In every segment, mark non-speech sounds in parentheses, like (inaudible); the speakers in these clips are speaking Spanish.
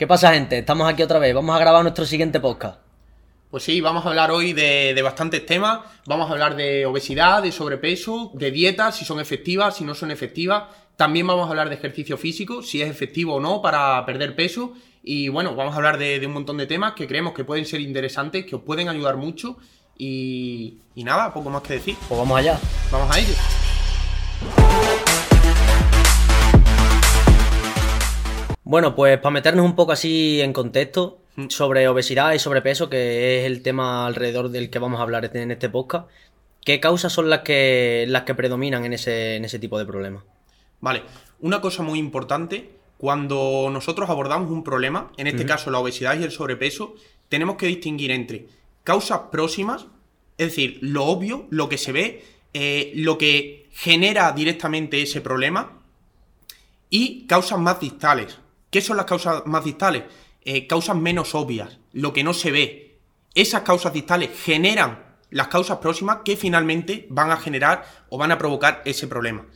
¿Qué pasa, gente? Estamos aquí otra vez. Vamos a grabar nuestro siguiente podcast. Pues sí, vamos a hablar hoy de, de, bastantes temas. Vamos a hablar de obesidad, de sobrepeso, de dietas, si son efectivas, si no son efectivas. También vamos a hablar de ejercicio físico, si es efectivo o no para perder peso. Y bueno, vamos a hablar de, de un montón de temas que creemos que pueden ser interesantes, que os pueden ayudar mucho. Y, y nada, poco más que decir. Pues vamos allá. Vamos a ello. Bueno, pues para meternos un poco así en contexto sobre obesidad y sobrepeso, que es el tema alrededor del que vamos a hablar en este podcast, ¿qué causas son las que, las que predominan en ese, en ese tipo de problemas? Vale, una cosa muy importante, cuando nosotros abordamos un problema, en este caso la obesidad y el sobrepeso, tenemos que distinguir entre causas próximas, es decir, lo obvio, lo que se ve, eh, lo que genera directamente ese problema, y causas más distales. ¿Qué son las causas más distales? Eh, causas menos obvias, lo que no se ve. Esas causas distales generan las causas próximas que finalmente van a generar o van a provocar ese problema.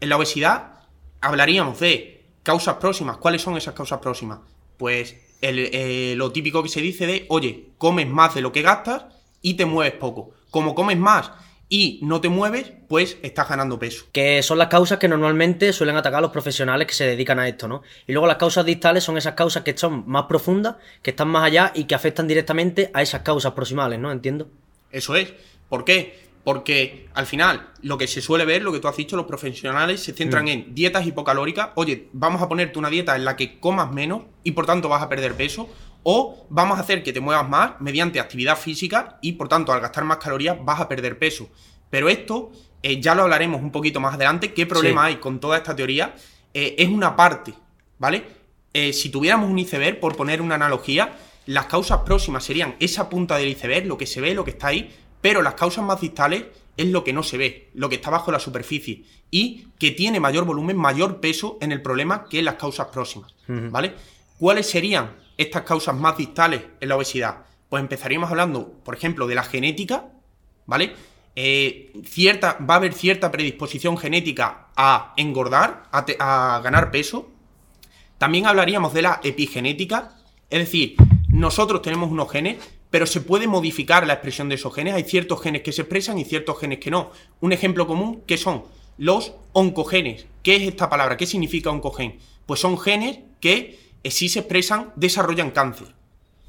En la obesidad hablaríamos de causas próximas. ¿Cuáles son esas causas próximas? Pues eh, lo típico que se dice de, oye, comes más de lo que gastas y te mueves poco. Como comes más y no te mueves, pues estás ganando peso. Que son las causas que normalmente suelen atacar a los profesionales que se dedican a esto, ¿no? Y luego las causas distales son esas causas que son más profundas, que están más allá y que afectan directamente a esas causas proximales, ¿no? Entiendo. Eso es. ¿Por qué? Porque al final, lo que se suele ver, lo que tú has dicho, los profesionales se centran mm. en dietas hipocalóricas. Oye, vamos a ponerte una dieta en la que comas menos y por tanto vas a perder peso. O vamos a hacer que te muevas más mediante actividad física y por tanto al gastar más calorías vas a perder peso. Pero esto eh, ya lo hablaremos un poquito más adelante. ¿Qué problema hay con toda esta teoría? Eh, es una parte, ¿vale? Eh, si tuviéramos un iceberg, por poner una analogía, las causas próximas serían esa punta del iceberg, lo que se ve, lo que está ahí, pero las causas más distales es lo que no se ve, lo que está bajo la superficie y que tiene mayor volumen, mayor peso en el problema que las causas próximas, ¿vale? ¿Cuáles serían estas causas más distales en la obesidad? Pues empezaríamos hablando, por ejemplo, de la genética, ¿vale? Eh, cierta, va a haber cierta predisposición genética a engordar, a, ganar peso. También hablaríamos de la epigenética, es decir, nosotros tenemos unos genes, pero se puede modificar la expresión de esos genes. Hay ciertos genes que se expresan y ciertos genes que no. Un ejemplo común que son los oncogenes. ¿Qué es esta palabra? ¿Qué significa oncogen? Pues son genes que si se expresan, desarrollan cáncer.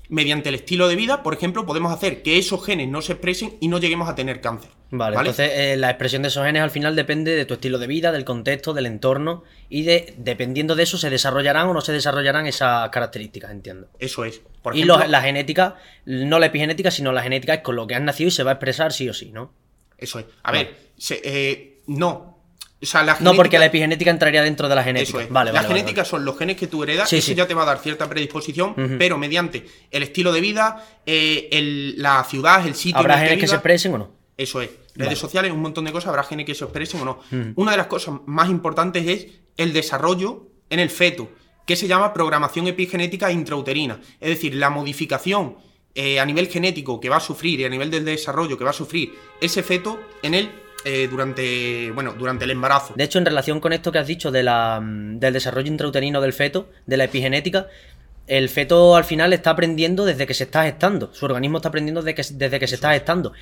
Mediante el estilo de vida, por ejemplo, podemos hacer que esos genes no se expresen y no lleguemos a tener cáncer. Vale, entonces eh, la expresión de esos genes al final depende de tu estilo de vida, del contexto, del entorno y de dependiendo de eso se desarrollarán o no se desarrollarán esas características, entiendo. Eso es. y la genética, no la epigenética, sino la genética es con lo que has nacido y se va a expresar sí o sí, ¿no? Eso es. A ver, eh, no, no, porque la epigenética entraría dentro de la genética. Vale, la genética son los genes que tú heredas, eso ya te va a dar cierta predisposición, pero mediante el estilo de vida, eh, la ciudad, el sitio. ¿Habrá genes que se expresen o no? Eso es. Redes sociales, un montón de cosas, habrá genes que se expresen o no. Una de las cosas más importantes es el desarrollo en el feto, que se llama programación epigenética intrauterina. Es decir, la modificación eh, a nivel genético que va a sufrir y a nivel del desarrollo que va a sufrir ese feto en el eh, durante, bueno, durante el embarazo. De hecho, en relación con esto que has dicho de la, mm, del desarrollo intrauterino del feto, de la epigenética, el feto al final está aprendiendo desde que se está gestando. Su organismo está aprendiendo desde que, desde que se está gestando.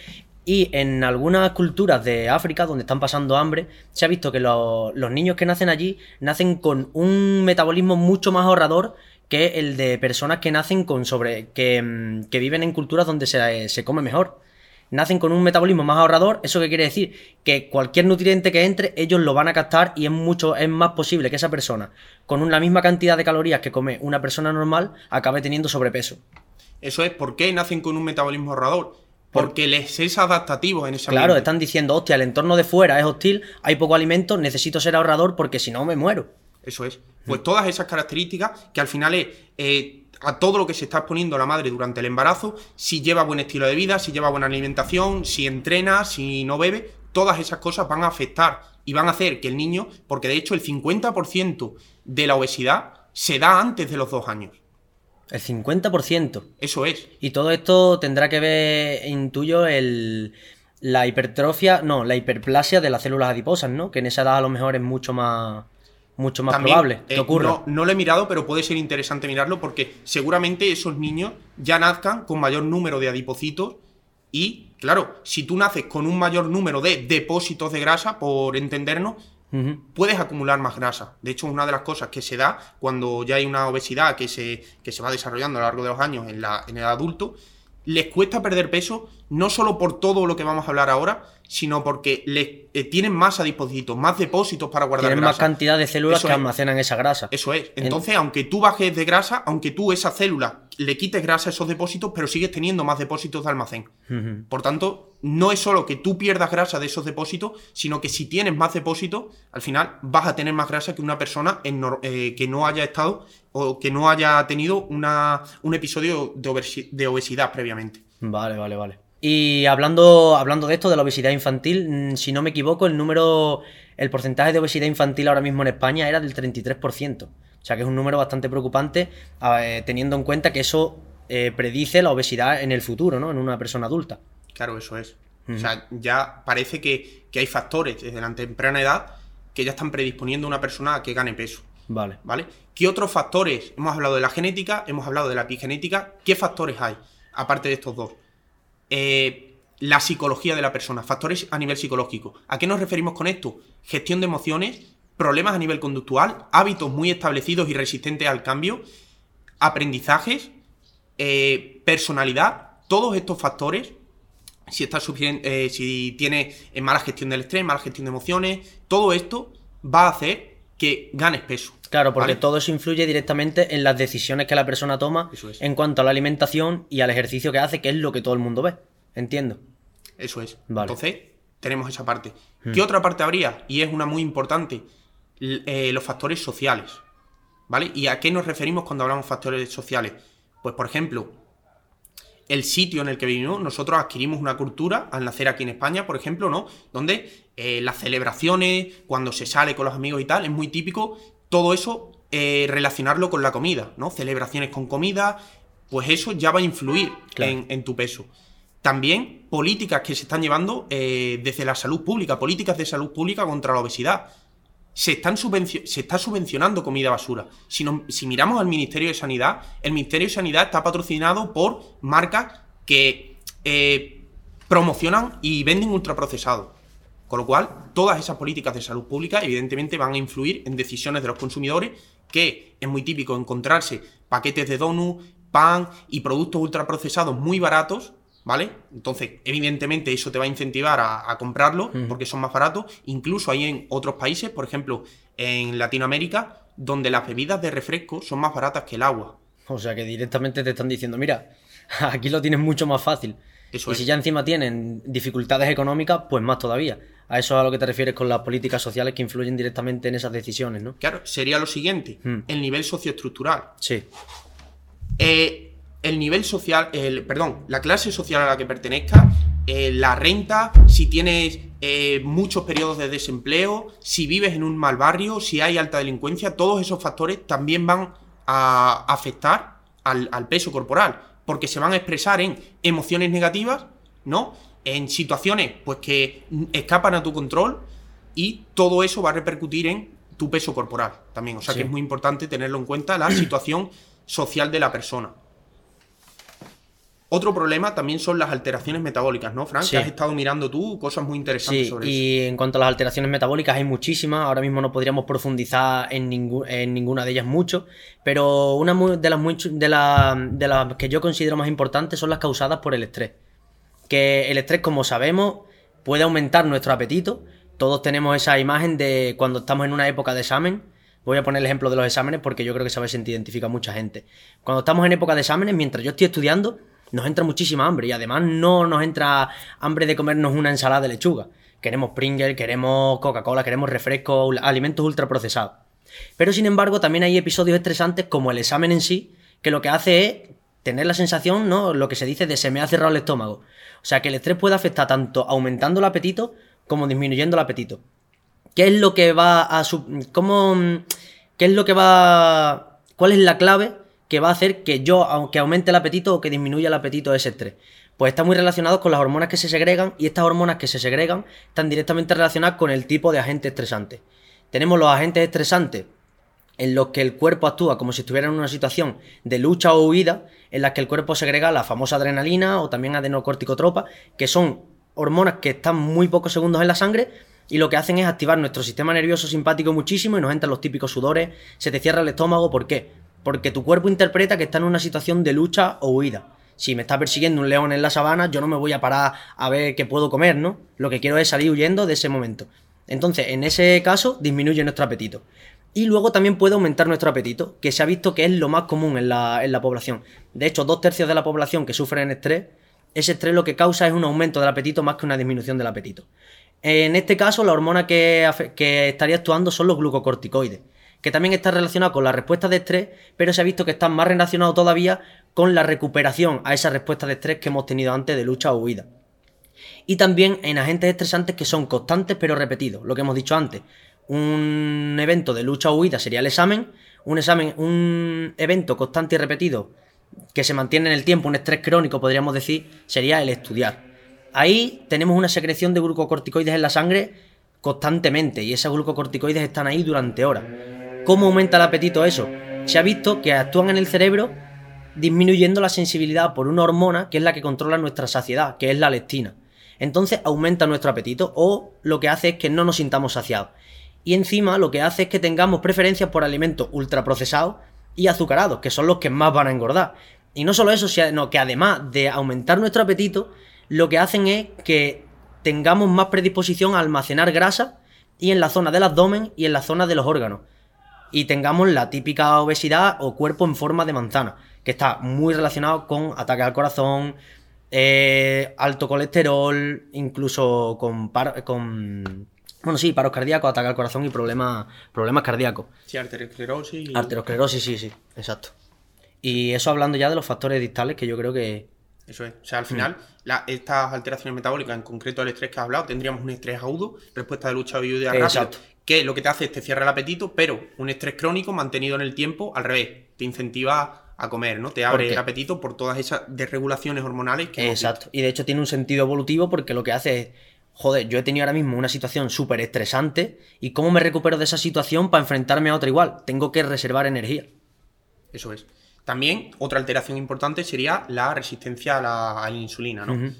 Y en algunas culturas de África, donde están pasando hambre, se ha visto que los, niños que nacen allí nacen con un metabolismo mucho más ahorrador que el de personas que nacen con sobre. que, mm, que viven en culturas donde se, se come mejor nacen con un metabolismo más ahorrador, ¿eso qué quiere decir? Que cualquier nutriente que entre, ellos lo van a captar y es mucho, es más posible que esa persona, con una misma cantidad de calorías que come una persona normal, acabe teniendo sobrepeso. Eso es, ¿por qué nacen con un metabolismo ahorrador? Porque les es adaptativo en esa Claro, están diciendo, hostia, el entorno de fuera es hostil, hay poco alimento, necesito ser ahorrador porque si no me muero. Eso es. Pues todas esas características que al final es eh, a todo lo que se está exponiendo la madre durante el embarazo, si lleva buen estilo de vida, si lleva buena alimentación, si entrena, si no bebe, todas esas cosas van a afectar y van a hacer que el niño, porque de hecho el 50% de la obesidad se da antes de los dos años. El 50%. Eso es. Y todo esto tendrá que ver, intuyo, el, la hipertrofia, no, la hiperplasia de las células adiposas, ¿no? Que en esa edad a lo mejor es mucho más mucho más También, probable que eh, ocurra. No, no lo he mirado, pero puede ser interesante mirarlo porque seguramente esos niños ya nazcan con mayor número de adipocitos y, claro, si tú naces con un mayor número de depósitos de grasa, por entendernos, puedes acumular más grasa. De hecho, una de las cosas que se da cuando ya hay una obesidad que se, que se va desarrollando a lo largo de los años en, la, en el adulto. Les cuesta perder peso, no solo por todo lo que vamos a hablar ahora, sino porque les, eh, tienen más adipocitos, más depósitos para guardar Tienen grasa. más cantidad de células Eso que es. almacenan esa grasa. Eso es. Entonces, aunque tú bajes de grasa, aunque tú esa célula le quites grasa a esos depósitos, pero sigues teniendo más depósitos de almacén. Por tanto, no es solo que tú pierdas grasa de esos depósitos, sino que si tienes más depósitos, al final vas a tener más grasa que una persona en eh, que no haya estado o que no haya tenido una, un episodio de obesidad previamente. Vale, vale, vale. Y hablando, hablando de esto, de la obesidad infantil, mm, si no me equivoco, el número, el porcentaje de obesidad infantil ahora mismo en España era del 33%. O sea que es un número bastante preocupante, eh, teniendo en cuenta que eso eh, predice la obesidad en el futuro, ¿no? En una persona adulta. Claro, eso es. O sea, ya parece que, que hay factores desde la temprana edad que ya están predisponiendo a una persona a que gane peso. Vale. ¿Vale? ¿Qué otros factores? Hemos hablado de la genética, hemos hablado de la epigenética. ¿Qué factores hay? Aparte de estos dos. Eh, la psicología de la persona, factores a nivel psicológico. ¿A qué nos referimos con esto? Gestión de emociones, problemas a nivel conductual, hábitos muy establecidos y resistentes al cambio, aprendizajes, eh, personalidad. Todos estos factores, si, estás eh, si tienes eh, mala gestión del estrés, mala gestión de emociones, todo esto va a hacer que ganes peso. Claro, porque ¿vale? todo eso influye directamente en las decisiones que la persona toma es. en cuanto a la alimentación y al ejercicio que hace, que es lo que todo el mundo ve. Entiendo. Eso es. Vale. Hmm. Entonces, tenemos esa parte. ¿Qué otra parte habría? Y es una muy importante. Eh, los factores sociales. ¿Vale? ¿Y a qué nos referimos cuando hablamos de factores sociales? Pues, por ejemplo, el sitio en el que vivimos, nosotros adquirimos una cultura al nacer aquí en España, por ejemplo, ¿no? Donde eh, las celebraciones, cuando se sale con los amigos y tal, es muy típico todo eso eh, relacionarlo con la comida, ¿no? Celebraciones con comida, pues eso ya va a influir Claro. en, en tu peso. También políticas que se están llevando eh, desde la salud pública, políticas de salud pública contra la obesidad. Se, están subvencio- se está subvencionando comida basura. Si, no- si miramos al Ministerio de Sanidad, el Ministerio de Sanidad está patrocinado por marcas que eh, promocionan y venden ultraprocesados. Con lo cual, todas esas políticas de salud pública, evidentemente, van a influir en decisiones de los consumidores, que es muy típico encontrarse paquetes de donut, pan y productos ultraprocesados muy baratos, ¿vale? Entonces, evidentemente, eso te va a incentivar a, a comprarlo porque son más baratos. Incluso hay en otros países, por ejemplo, en Latinoamérica, donde las bebidas de refresco son más baratas que el agua. O sea que directamente te están diciendo, mira, (laughs) aquí lo tienes mucho más fácil. Eso y es. si ya encima tienen dificultades económicas, pues más todavía. A eso es a lo que te refieres con las políticas sociales que influyen directamente en esas decisiones, ¿no? Claro, sería lo siguiente, Hmm. el nivel socioestructural. Sí. Eh, el nivel social, el, perdón, la clase social a la que pertenezca, eh, la renta, si tienes eh, muchos periodos de desempleo, si vives en un mal barrio, si hay alta delincuencia, todos esos factores también van a afectar al, al peso corporal, porque se van a expresar en emociones negativas, ¿no? En situaciones pues que escapan a tu control y todo eso va a repercutir en tu peso corporal también. O sea Sí. que es muy importante tenerlo en cuenta la (clears throat) situación social de la persona. Otro problema también son las alteraciones metabólicas, ¿no, Frank? Sí. Que has estado mirando tú cosas muy interesantes Sí, sobre eso. y en cuanto a las alteraciones metabólicas hay muchísimas, ahora mismo no podríamos profundizar en, en ninguna de ellas mucho, pero una de las, muy de, la- de las que yo considero más importantes son las causadas por el estrés. Que el estrés, como sabemos, puede aumentar nuestro apetito. Todos tenemos esa imagen de cuando estamos en una época de examen. Voy a poner el ejemplo de los exámenes porque yo creo que sabes se identifica mucha gente. Cuando estamos en época de exámenes, mientras yo estoy estudiando, nos entra muchísima hambre y además no nos entra hambre de comernos una ensalada de lechuga. Queremos Pringles, queremos Coca-Cola, queremos refrescos, alimentos ultraprocesados. Pero sin embargo, también hay episodios estresantes como el examen en sí, que lo que hace es tener la sensación, ¿no? Lo que se dice de se me ha cerrado el estómago. O sea que el estrés puede afectar tanto aumentando el apetito como disminuyendo el apetito. ¿Qué es lo que va a cómo mm, qué es lo que va cuál es la clave que va a hacer que yo aunque aumente el apetito o que disminuya el apetito de ese estrés? Pues está muy relacionado con las hormonas que se segregan y estas hormonas que se segregan están directamente relacionadas con el tipo de agente estresante. tenemos los agentes estresantes en los que el cuerpo actúa como si estuviera en una situación de lucha o huida, en las que el cuerpo segrega la famosa adrenalina o también adenocorticotropa, que son hormonas que están muy pocos segundos en la sangre y lo que hacen es activar nuestro sistema nervioso simpático muchísimo y nos entran los típicos sudores, se te cierra el estómago, ¿por qué? Porque tu cuerpo interpreta que está en una situación de lucha o huida. Si me está persiguiendo un león en la sabana, yo no me voy a parar a ver qué puedo comer, ¿no? Lo que quiero es salir huyendo de ese momento. Entonces, en ese caso, disminuye nuestro apetito. Y luego también puede aumentar nuestro apetito, que se ha visto que es lo más común en la, población. De hecho, dos tercios de la población que sufren estrés, ese estrés lo que causa es un aumento del apetito más que una disminución del apetito. En este caso, la hormona que, que estaría actuando son los glucocorticoides, que también está relacionado con la respuesta de estrés, pero se ha visto que están más relacionados todavía con la recuperación a esa respuesta de estrés que hemos tenido antes de lucha o huida y también en agentes estresantes que son constantes pero repetidos, lo que hemos dicho antes. Un evento de lucha o huida sería el examen, un examen, un evento constante y repetido que se mantiene en el tiempo, un estrés crónico podríamos decir, sería el estudiar. Ahí tenemos una secreción de glucocorticoides en la sangre constantemente y esos glucocorticoides están ahí durante horas. ¿Cómo aumenta el apetito eso? Se ha visto que actúan en el cerebro disminuyendo la sensibilidad por una hormona que es la que controla nuestra saciedad, que es la leptina entonces aumenta nuestro apetito o lo que hace es que no nos sintamos saciados. Y encima lo que hace es que tengamos preferencias por alimentos ultraprocesados y azucarados, que son los que más van a engordar. Y no solo eso, sino que además de aumentar nuestro apetito, lo que hacen es que tengamos más predisposición a almacenar grasa y en la zona del abdomen y en la zona de los órganos. Y tengamos la típica obesidad o cuerpo en forma de manzana, que está muy relacionado con ataque al corazón, eh, alto colesterol, incluso con, con bueno, sí, paros cardíacos, ataque al corazón y problemas, problemas cardíacos. Sí, arteriosclerosis. Arteriosclerosis, sí, sí, exacto. Y eso hablando ya de los factores distales que yo creo que... Eso es. O sea, al final, estas alteraciones metabólicas, en concreto el estrés que has hablado, tendríamos un estrés agudo, respuesta de lucha o rápida, Exacto. Que lo que te hace es te cierra el apetito, pero un estrés crónico mantenido en el tiempo, al revés, te incentiva a comer, ¿no? Te abre el apetito por todas esas desregulaciones hormonales que... Exacto. Y de hecho tiene un sentido evolutivo porque lo que hace es, joder, yo he tenido ahora mismo una situación súper estresante y cómo me recupero de esa situación para enfrentarme a otra igual. Tengo que reservar energía. Eso es. También otra alteración importante sería la resistencia a la, insulina, ¿no?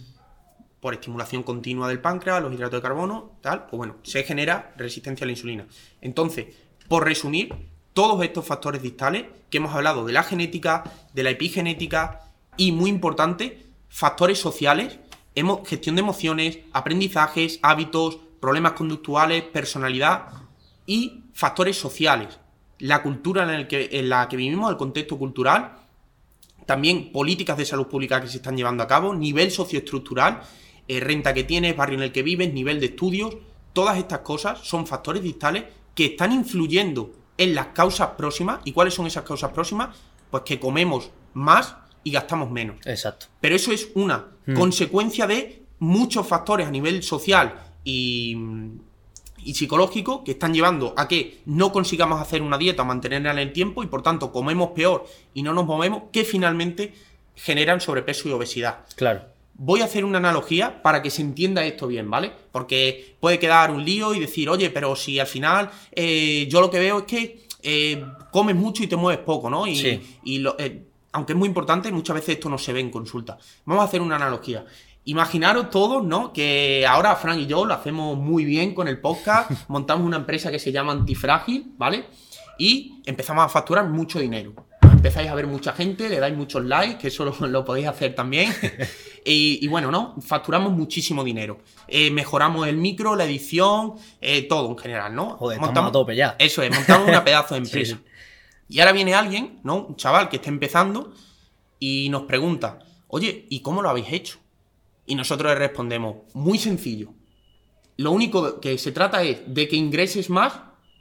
Por estimulación continua del páncreas, los hidratos de carbono, tal, pues bueno, se genera resistencia a la insulina. Entonces, por resumir, todos estos factores distales que hemos hablado de la genética, de la epigenética y, muy importante, factores sociales, gestión de emociones, aprendizajes, hábitos, problemas conductuales, personalidad y factores sociales. La cultura en, en la que vivimos, el contexto cultural, también políticas de salud pública que se están llevando a cabo, nivel socioestructural, eh, renta que tienes, barrio en el que vives, nivel de estudios, todas estas cosas son factores distales que están influyendo en las causas próximas. ¿Y cuáles son esas causas próximas? Pues que comemos más y gastamos menos. Exacto. Pero eso es una hmm. consecuencia de muchos factores a nivel social y, y, psicológico que están llevando a que no consigamos hacer una dieta o mantenerla en el tiempo y por tanto comemos peor y no nos movemos, que finalmente generan sobrepeso y obesidad. Claro. Voy a hacer una analogía para que se entienda esto bien, ¿vale? Porque puede quedar un lío y decir, oye, pero si al final eh, yo lo que veo es que eh, comes mucho y te mueves poco, ¿no? Y, sí. y eh, aunque es muy importante, muchas veces esto no se ve en consulta. Vamos a hacer una analogía. Imaginaros todos, ¿no? Que ahora Frank y yo lo hacemos muy bien con el podcast, (laughs) montamos una empresa que se llama Antifrágil, ¿vale? Y empezamos a facturar mucho dinero empezáis a ver mucha gente, le dais muchos likes, que eso lo, podéis hacer también. (laughs) y, bueno, ¿no? Facturamos muchísimo dinero. Eh, mejoramos el micro, la edición, eh, todo en general, ¿no? Joder, montamos, a tope ya. Eso es, montamos una (laughs) pedazo de empresa. Y ahora viene alguien, ¿no? Un chaval que está empezando y nos pregunta, oye, ¿y cómo lo habéis hecho? Y nosotros le respondemos, muy sencillo. Lo único que se trata es de que ingreses más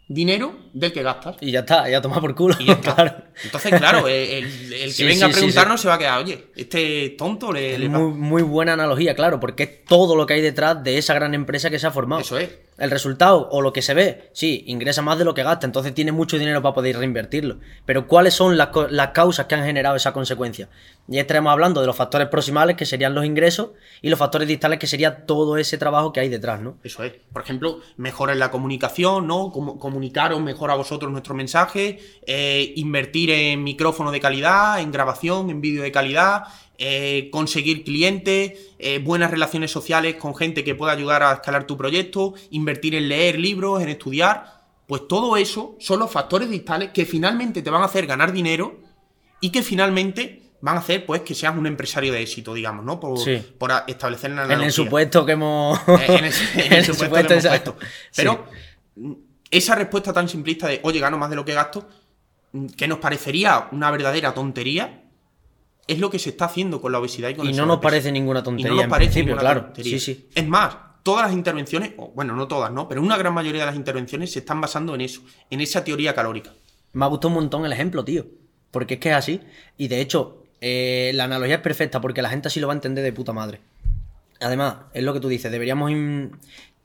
dinero del que gastas. Y ya está, ya toma por culo. Y ya está. claro. Entonces, claro, eh, el, el que Sí, venga sí, a sí, preguntarnos se va a quedar, oye, este tonto le, le va- Muy, muy buena analogía, claro, porque es todo lo que hay detrás de esa gran empresa que se ha formado. Eso es. El resultado o lo que se ve, sí, ingresa más de lo que gasta, entonces tiene mucho dinero para poder reinvertirlo. Pero ¿cuáles son las, las causas que han generado esa consecuencia? Ya estaremos hablando de los factores proximales, que serían los ingresos, y los factores distales, que sería todo ese trabajo que hay detrás, ¿no? Eso es. Por ejemplo, mejora en la comunicación, ¿no? Como- comunicaros mejor a vosotros nuestro mensaje, eh, invertir en micrófono de calidad, en grabación, en vídeo de calidad, eh, conseguir clientes, eh, buenas relaciones sociales con gente que pueda ayudar a escalar tu proyecto, invertir en leer libros, en estudiar. Pues todo eso son los factores distales que finalmente te van a hacer ganar dinero y que finalmente van a hacer pues que seas un empresario de éxito, digamos, ¿no? Por, Sí. por establecer la En el analogía. supuesto que hemos... (laughs) En ese, (laughs) en el supuesto que hemos exacto. puesto. Pero esa respuesta tan simplista de, oye, gano más de lo que gasto, que nos parecería una verdadera tontería, es lo que se está haciendo con la obesidad y con Y el no nos parece ninguna Y tontería no nos en parece ninguna claro. tontería. Sí, sí. Es más, todas las intervenciones, o, bueno, no todas, ¿no? Pero una gran mayoría de las intervenciones se están basando en eso, en esa teoría calórica. Me ha gustado un montón el ejemplo, tío. Porque es que es así. Y de hecho, eh, la analogía es perfecta porque la gente así lo va a entender de puta madre. Además, es lo que tú dices, deberíamos...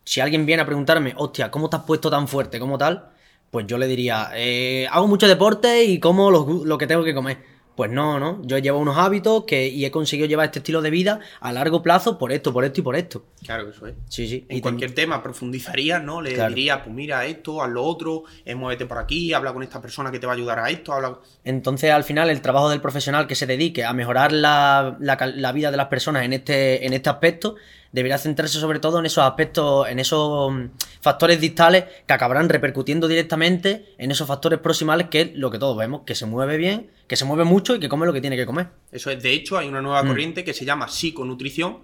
Si alguien viene a preguntarme, hostia, ¿cómo te has puesto tan fuerte como tal? Pues yo le diría, eh, hago mucho deporte y como lo, lo que tengo que comer. Pues no, no. Yo llevo unos hábitos que, y he conseguido llevar este estilo de vida a largo plazo por esto, por esto y por esto. Claro, eso es. Sí, sí. En Y cualquier tema profundizaría, ¿no? Le Claro. diría, pues mira esto, haz lo otro, eh, muévete por aquí, habla con esta persona que te va a ayudar a esto, habla... Entonces, al final, el trabajo del profesional que se dedique a mejorar la, la la vida de las personas en este, en este aspecto debería centrarse sobre todo en esos aspectos, en esos mm, factores distales que acabarán repercutiendo directamente en esos factores proximales que es lo que todos vemos, que se mueve bien, que se mueve mucho y que come lo que tiene que comer. Eso es, de hecho, hay una Mm. nueva corriente que se llama psiconutrición,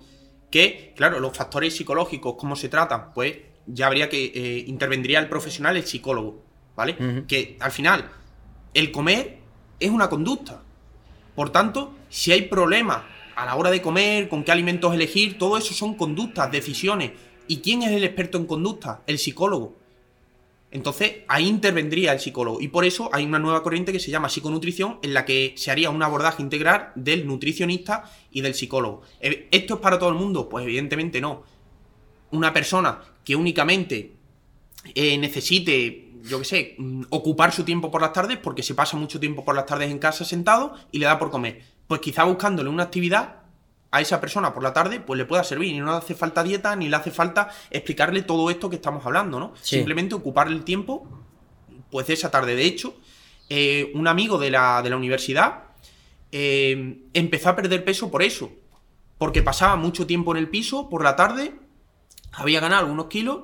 que, claro, los factores psicológicos, cómo se tratan, pues ya habría que eh, intervendría el profesional, el psicólogo, ¿vale? Que al final, el comer es una conducta. Por tanto, si hay problemas a la hora de comer, con qué alimentos elegir, todo eso son conductas, decisiones. ¿Y quién es el experto en conducta? El psicólogo. Entonces ahí intervendría el psicólogo y por eso hay una nueva corriente que se llama psiconutrición en la que se haría un abordaje integral del nutricionista y del psicólogo. Eh, ¿Esto es para todo el mundo? Pues evidentemente no. Una persona que únicamente eh, necesite, yo qué sé, mm, ocupar su tiempo por las tardes porque se pasa mucho tiempo por las tardes en casa sentado y le da por comer. Pues quizá buscándole una actividad a esa persona por la tarde, pues le pueda servir. Y no le hace falta dieta, ni le hace falta explicarle todo esto que estamos hablando, ¿no? Sí. Simplemente ocuparle el tiempo, pues de esa tarde. De hecho, eh, un amigo de la, de la universidad eh, empezó a perder peso por eso. Porque pasaba mucho tiempo en el piso por la tarde, había ganado algunos kilos,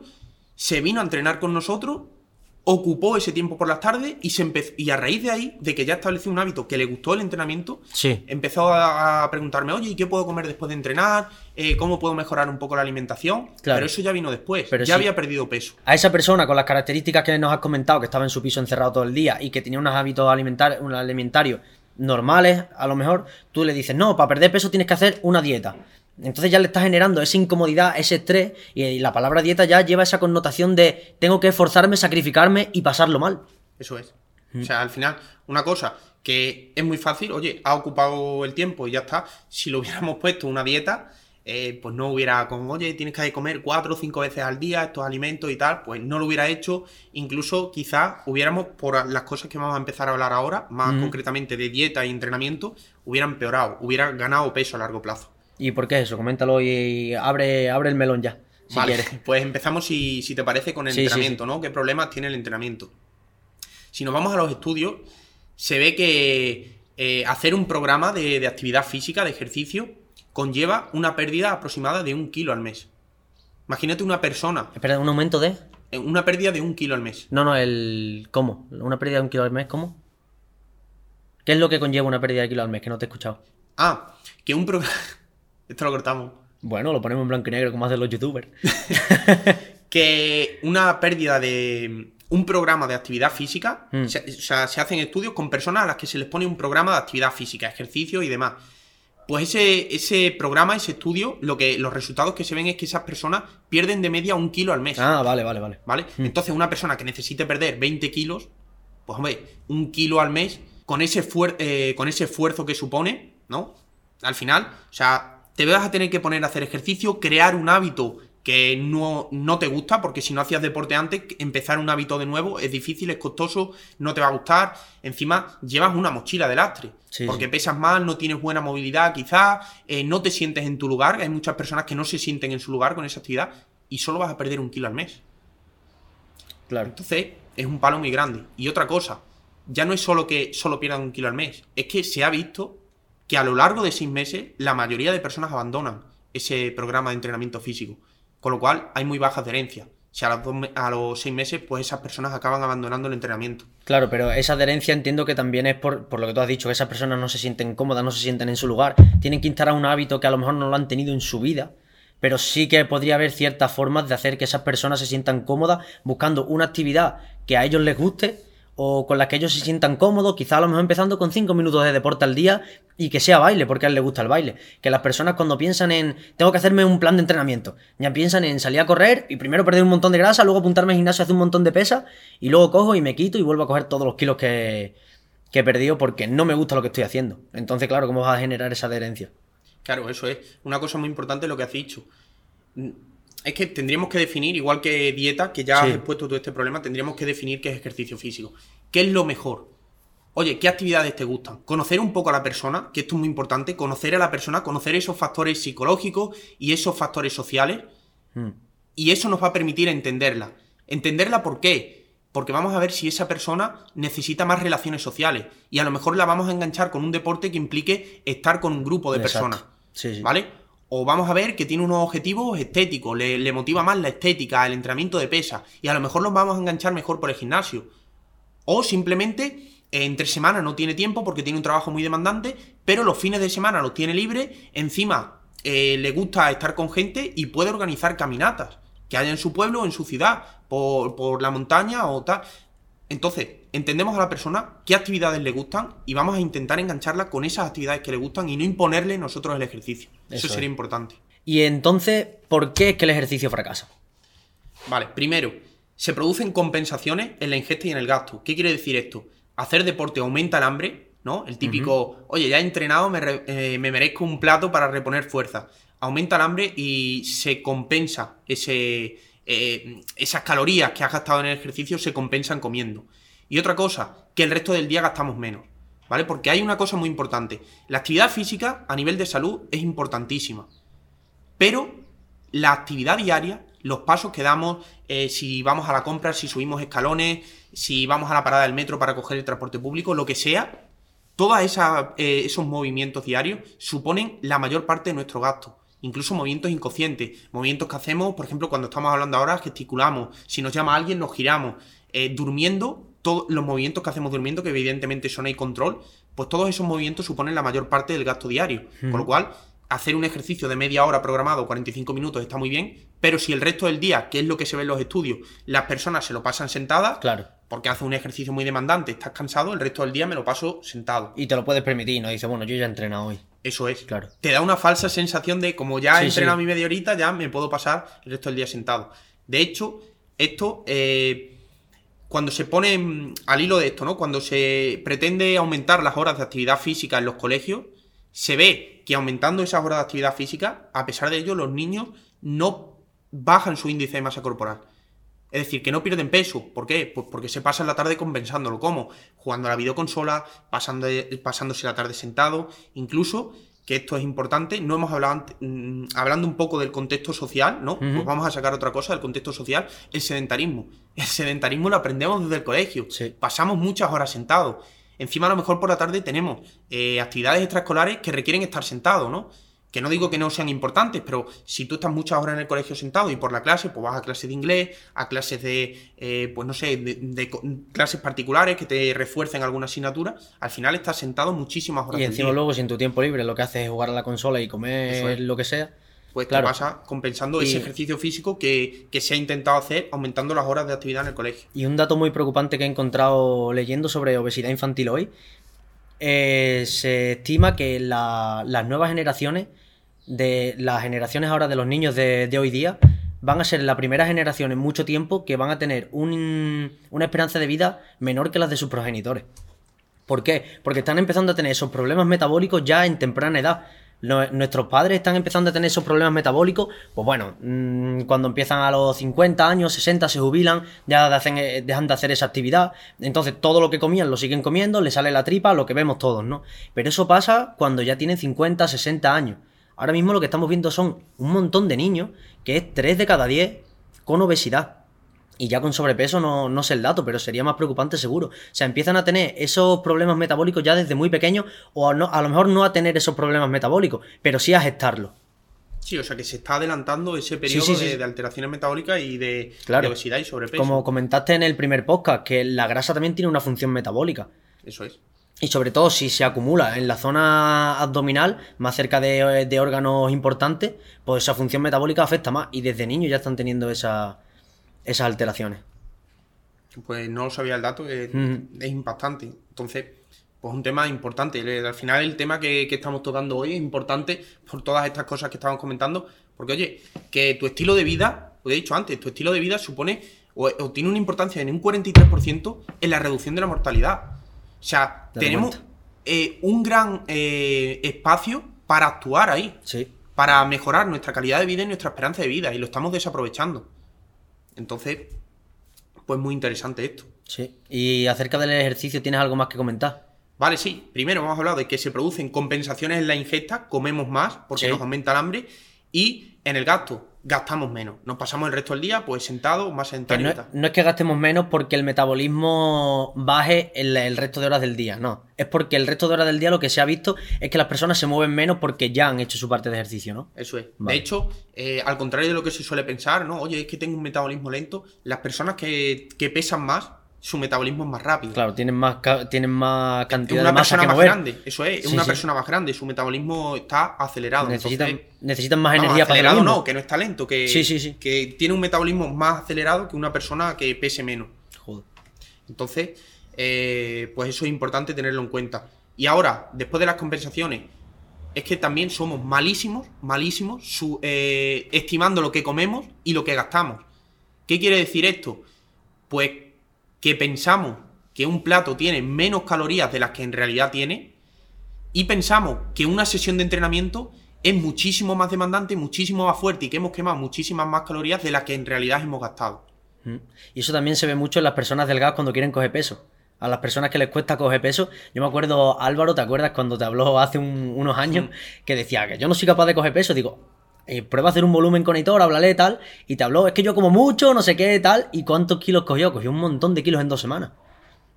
se vino a entrenar con nosotros, ocupó ese tiempo por las tardes y se empezó, y a raíz de ahí, de que ya estableció un hábito que le gustó el entrenamiento, Sí. empezó a, a preguntarme, oye, ¿y qué puedo comer después de entrenar? Eh, ¿Cómo puedo mejorar un poco la alimentación? Claro. Pero eso ya vino después, Pero ya sí. había perdido peso. A esa persona con las características que nos has comentado, que estaba en su piso encerrado todo el día y que tenía unos hábitos alimentar- un alimentarios normales, a lo mejor tú le dices, no, para perder peso tienes que hacer una dieta. Entonces ya le estás generando esa incomodidad, ese estrés, y la palabra dieta ya lleva esa connotación de tengo que esforzarme, sacrificarme y pasarlo mal. Eso es. O sea, al final, una cosa que es muy fácil, oye, ha ocupado el tiempo y ya está. Si lo hubiéramos puesto una dieta, eh, pues no hubiera con, oye, tienes que comer cuatro o cinco veces al día estos alimentos y tal, pues no lo hubiera hecho. Incluso quizás hubiéramos, por las cosas que vamos a empezar a hablar ahora, más concretamente de dieta y entrenamiento, hubiera empeorado, hubiera ganado peso a largo plazo. ¿Y por qué eso? Coméntalo y abre, abre el melón ya, si vale, quieres. pues empezamos si, si te parece con el Sí, sí, entrenamiento, ¿no? ¿Qué problemas tiene el entrenamiento? Si nos vamos a los estudios, se ve que eh, hacer un programa de, de actividad física, de ejercicio, conlleva una pérdida aproximada de un kilo al mes. Imagínate una persona, Espera, un aumento de... eh, una pérdida de un kilo al mes. No, no, el... ¿Cómo? ¿Una pérdida de un kilo al mes? ¿Cómo? ¿Qué es lo que conlleva una pérdida de kilo al mes? Que no te he escuchado. Ah, que un programa... (laughs) Esto lo cortamos. Bueno, lo ponemos en blanco y negro como hacen los youtubers. (laughs) que una pérdida de un programa de actividad física, Mm. se, o sea, se hacen estudios con personas a las que se les pone un programa de actividad física, ejercicio y demás. Pues ese, ese programa, ese estudio, lo que, los resultados que se ven es que esas personas pierden de media un kilo al mes. Ah, vale, vale, vale. ¿Vale? Entonces, una persona que necesite perder 20 kilos, pues hombre, un kilo al mes, con ese, eh, con ese esfuerzo que supone, ¿no? Al final, o sea, te vas a tener que poner a hacer ejercicio, crear un hábito que no, no te gusta, porque si no hacías deporte antes, empezar un hábito de nuevo es difícil, es costoso, no te va a gustar. Encima, llevas una mochila de lastre, Sí, porque sí. pesas más, no tienes buena movilidad, quizás, eh, no te sientes en tu lugar. Hay muchas personas que no se sienten en su lugar con esa actividad y solo vas a perder un kilo al mes. Claro. Entonces, es un palo muy grande. Y otra cosa, ya no es solo que solo pierdan un kilo al mes, es que se ha visto que a lo largo de seis meses la mayoría de personas abandonan ese programa de entrenamiento físico. Con lo cual hay muy baja adherencia. Si a, dos a los seis meses, pues esas personas acaban abandonando el entrenamiento. Claro, pero esa adherencia entiendo que también es por, por lo que tú has dicho, que esas personas no se sienten cómodas, no se sienten en su lugar, tienen que instalar un hábito que a lo mejor no lo han tenido en su vida, pero sí que podría haber ciertas formas de hacer que esas personas se sientan cómodas buscando una actividad que a ellos les guste o con la que ellos se sientan cómodos, quizá a lo mejor empezando con 5 minutos de deporte al día y que sea baile, porque a él le gusta el baile. Que las personas cuando piensan en tengo que hacerme un plan de entrenamiento, ya piensan en salir a correr y primero perder un montón de grasa, luego apuntarme al gimnasio hacer un montón de pesas y luego cojo y me quito y vuelvo a coger todos los kilos que, que he perdido porque no me gusta lo que estoy haciendo. Entonces, claro, ¿cómo vas a generar esa adherencia? Claro, eso es. Una cosa muy importante lo que has dicho. Es que tendríamos que definir, igual que dieta, que ya Sí. has expuesto todo este problema, tendríamos que definir qué es ejercicio físico. ¿Qué es lo mejor? Oye, ¿qué actividades te gustan? Conocer un poco a la persona, que esto es muy importante, conocer a la persona, conocer esos factores psicológicos y esos factores sociales, Mm. y eso nos va a permitir entenderla. ¿Entenderla por qué? Porque vamos a ver si esa persona necesita más relaciones sociales y a lo mejor la vamos a enganchar con un deporte que implique estar con un grupo de Exacto. personas. Sí, sí. ¿Vale? O vamos a ver que tiene unos objetivos estéticos, le, motiva más la estética, el entrenamiento de pesa, y a lo mejor los vamos a enganchar mejor por el gimnasio. O simplemente eh, entre semana no tiene tiempo porque tiene un trabajo muy demandante, pero los fines de semana los tiene libre, encima eh, le gusta estar con gente y puede organizar caminatas que haya en su pueblo o en su ciudad, por, por la montaña o tal. Entonces, entendemos a la persona qué actividades le gustan y vamos a intentar engancharla con esas actividades que le gustan y no imponerle nosotros el ejercicio. Eso, Eso sería es. importante. Y entonces, ¿por qué es que el ejercicio fracasa? Vale, primero, se producen compensaciones en la ingesta y en el gasto. ¿Qué quiere decir esto? Hacer deporte aumenta el hambre, ¿no? El típico, oye, ya he entrenado, me, re- eh, me merezco un plato para reponer fuerza. Aumenta el hambre y se compensa ese, eh, esas calorías que has gastado en el ejercicio se compensan comiendo. Y otra cosa, que el resto del día gastamos menos, ¿vale? Porque hay una cosa muy importante. La actividad física a nivel de salud es importantísima. Pero la actividad diaria, los pasos que damos, eh, si vamos a la compra, si subimos escalones, si vamos a la parada del metro para coger el transporte público, lo que sea, todos esos movimientos diarios suponen la mayor parte de nuestro gasto. Incluso movimientos inconscientes, movimientos que hacemos, por ejemplo, cuando estamos hablando ahora, gesticulamos, si nos llama alguien, nos giramos, Eh, durmiendo, todos los movimientos que hacemos durmiendo, que evidentemente son hay control, pues todos esos movimientos suponen la mayor parte del gasto diario. Con lo cual, hacer un ejercicio de media hora programado, 45 minutos, está muy bien, pero si el resto del día, que es lo que se ve en los estudios, las personas se lo pasan sentadas, Claro. porque hace un ejercicio muy demandante, estás cansado, el resto del día me lo paso sentado. Y te lo puedes permitir, ¿no? Dices, bueno, yo ya he entrenado hoy. Eso es. Claro. Te da una falsa sensación de como ya he Sí, entrenado sí. mi media horita, ya me puedo pasar el resto del día sentado. De hecho, esto, eh, cuando se pone mm, al hilo de esto, ¿no? Cuando se pretende aumentar las horas de actividad física en los colegios, se ve que aumentando esas horas de actividad física, a pesar de ello, los niños no bajan su índice de masa corporal. Es decir, que no pierden peso. ¿Por qué? Pues porque se pasan la tarde compensándolo. ¿Cómo? Jugando a la videoconsola, pasando, pasándose la tarde sentado. Incluso, que esto es importante, no hemos hablado mm, hablando un poco del contexto social, ¿no? Pues vamos a sacar otra cosa del contexto social, el sedentarismo. El sedentarismo lo aprendemos desde el colegio. Sí. Pasamos muchas horas sentados. Encima, a lo mejor por la tarde tenemos eh, actividades extraescolares que requieren estar sentados, ¿no? Que no digo que no sean importantes, pero si tú estás muchas horas en el colegio sentado y por la clase, pues vas a clases de inglés, a clases de, eh, pues no sé, de, clases particulares que te refuercen alguna asignatura, al final estás sentado muchísimas horas Y encima día. luego, si en tu tiempo libre lo que haces es jugar a la consola y comer es. lo que sea, Pues claro. te pasa compensando Y- ese ejercicio físico que, que se ha intentado hacer aumentando las horas de actividad en el colegio. Y un dato muy preocupante que he encontrado leyendo sobre obesidad infantil hoy eh, se estima que la- las nuevas generaciones, de las generaciones ahora de los niños de, hoy día, van a ser la primera generación en mucho tiempo que van a tener un- una esperanza de vida menor que las de sus progenitores. ¿Por qué? Porque están empezando a tener esos problemas metabólicos ya en temprana edad. Nuestros padres están empezando a tener esos problemas metabólicos, pues bueno, mm, cuando empiezan a los 50 años, 60, se jubilan, ya eh, dejan de hacer esa actividad, entonces todo lo que comían lo siguen comiendo, les sale la tripa, lo que vemos todos, ¿no? Pero eso pasa cuando ya tienen 50, 60 años. Ahora mismo lo que estamos viendo son un montón de niños, que es 3 de cada 10 con obesidad. Y ya con sobrepeso no, no sé el dato, pero sería más preocupante seguro. O sea, empiezan a tener esos problemas metabólicos ya desde muy pequeños, o a, no- a lo mejor no a tener esos problemas metabólicos, pero sí a gestarlos. Sí, o sea que se está adelantando ese periodo sí, sí, de, alteraciones metabólicas y de, Claro. de obesidad y sobrepeso. Como comentaste en el primer podcast, que la grasa también tiene una función metabólica. Eso es. Y sobre todo si se acumula en la zona abdominal, más cerca de, de órganos importantes, pues esa función metabólica afecta más. Y desde niños ya están teniendo esa- esas alteraciones. Pues no lo sabía el dato, es, impactante. Entonces, pues un tema importante. Al final el tema que, que estamos tocando hoy es importante por todas estas cosas que estamos comentando. Porque oye, que tu estilo de vida, lo he dicho antes, tu estilo de vida supone o, o tiene una importancia en un 43% en la reducción de la mortalidad. O sea, tenemos eh, un gran eh, espacio para actuar ahí. Sí. para mejorar nuestra calidad de vida y nuestra esperanza de vida y lo estamos desaprovechando. Entonces, pues muy interesante esto. Sí. Y acerca del ejercicio, ¿tienes algo más que comentar? Vale, sí, primero hemos hablado de que se producen compensaciones en la ingesta, comemos más porque Sí. nos aumenta el hambre y en el gasto gastamos menos. Nos pasamos el resto del día pues sentados, más sentados. no, no es que gastemos menos porque el metabolismo baje el, el resto de horas del día, no. Es porque el resto de horas del día lo que se ha visto es que las personas se mueven menos porque ya han hecho su parte de ejercicio, ¿no? Eso es. Vale. De hecho, eh, al contrario de lo que se suele pensar, ¿no? Oye, es que tengo un metabolismo lento. Las personas que, que pesan más, su metabolismo es más rápido. Claro, tienen más, tienen más Es cantidad una de masa persona que más mover. grande, eso es, es Sí, una sí. persona más grande, su metabolismo está acelerado. Necesitan, entonces- necesitan más energía para acelerado mismo. no, que no está lento, que, Sí, sí, sí. que tiene un metabolismo más acelerado que una persona que pese menos. Joder. Entonces, eh, pues eso es importante tenerlo en cuenta. Y ahora, después de las compensaciones, es que también somos malísimos, malísimos, su- eh, estimando lo que comemos y lo que gastamos. ¿Qué quiere decir esto? Pues que pensamos que un plato tiene menos calorías de las que en realidad tiene y pensamos que una sesión de entrenamiento es muchísimo más demandante, muchísimo más fuerte y que hemos quemado muchísimas más calorías de las que en realidad hemos gastado. Mm. Y eso también se ve mucho en las personas delgadas cuando quieren coger peso. A las personas que les cuesta coger peso. Yo me acuerdo, Álvaro, ¿te acuerdas cuando te habló hace un- unos años que decía que yo no soy capaz de coger peso? Digo, eh, prueba a hacer un volumen con Hitor, háblale tal. Y te habló, es que yo como mucho, no sé qué, tal. ¿Y cuántos kilos cogió? Cogió un montón de kilos en dos semanas.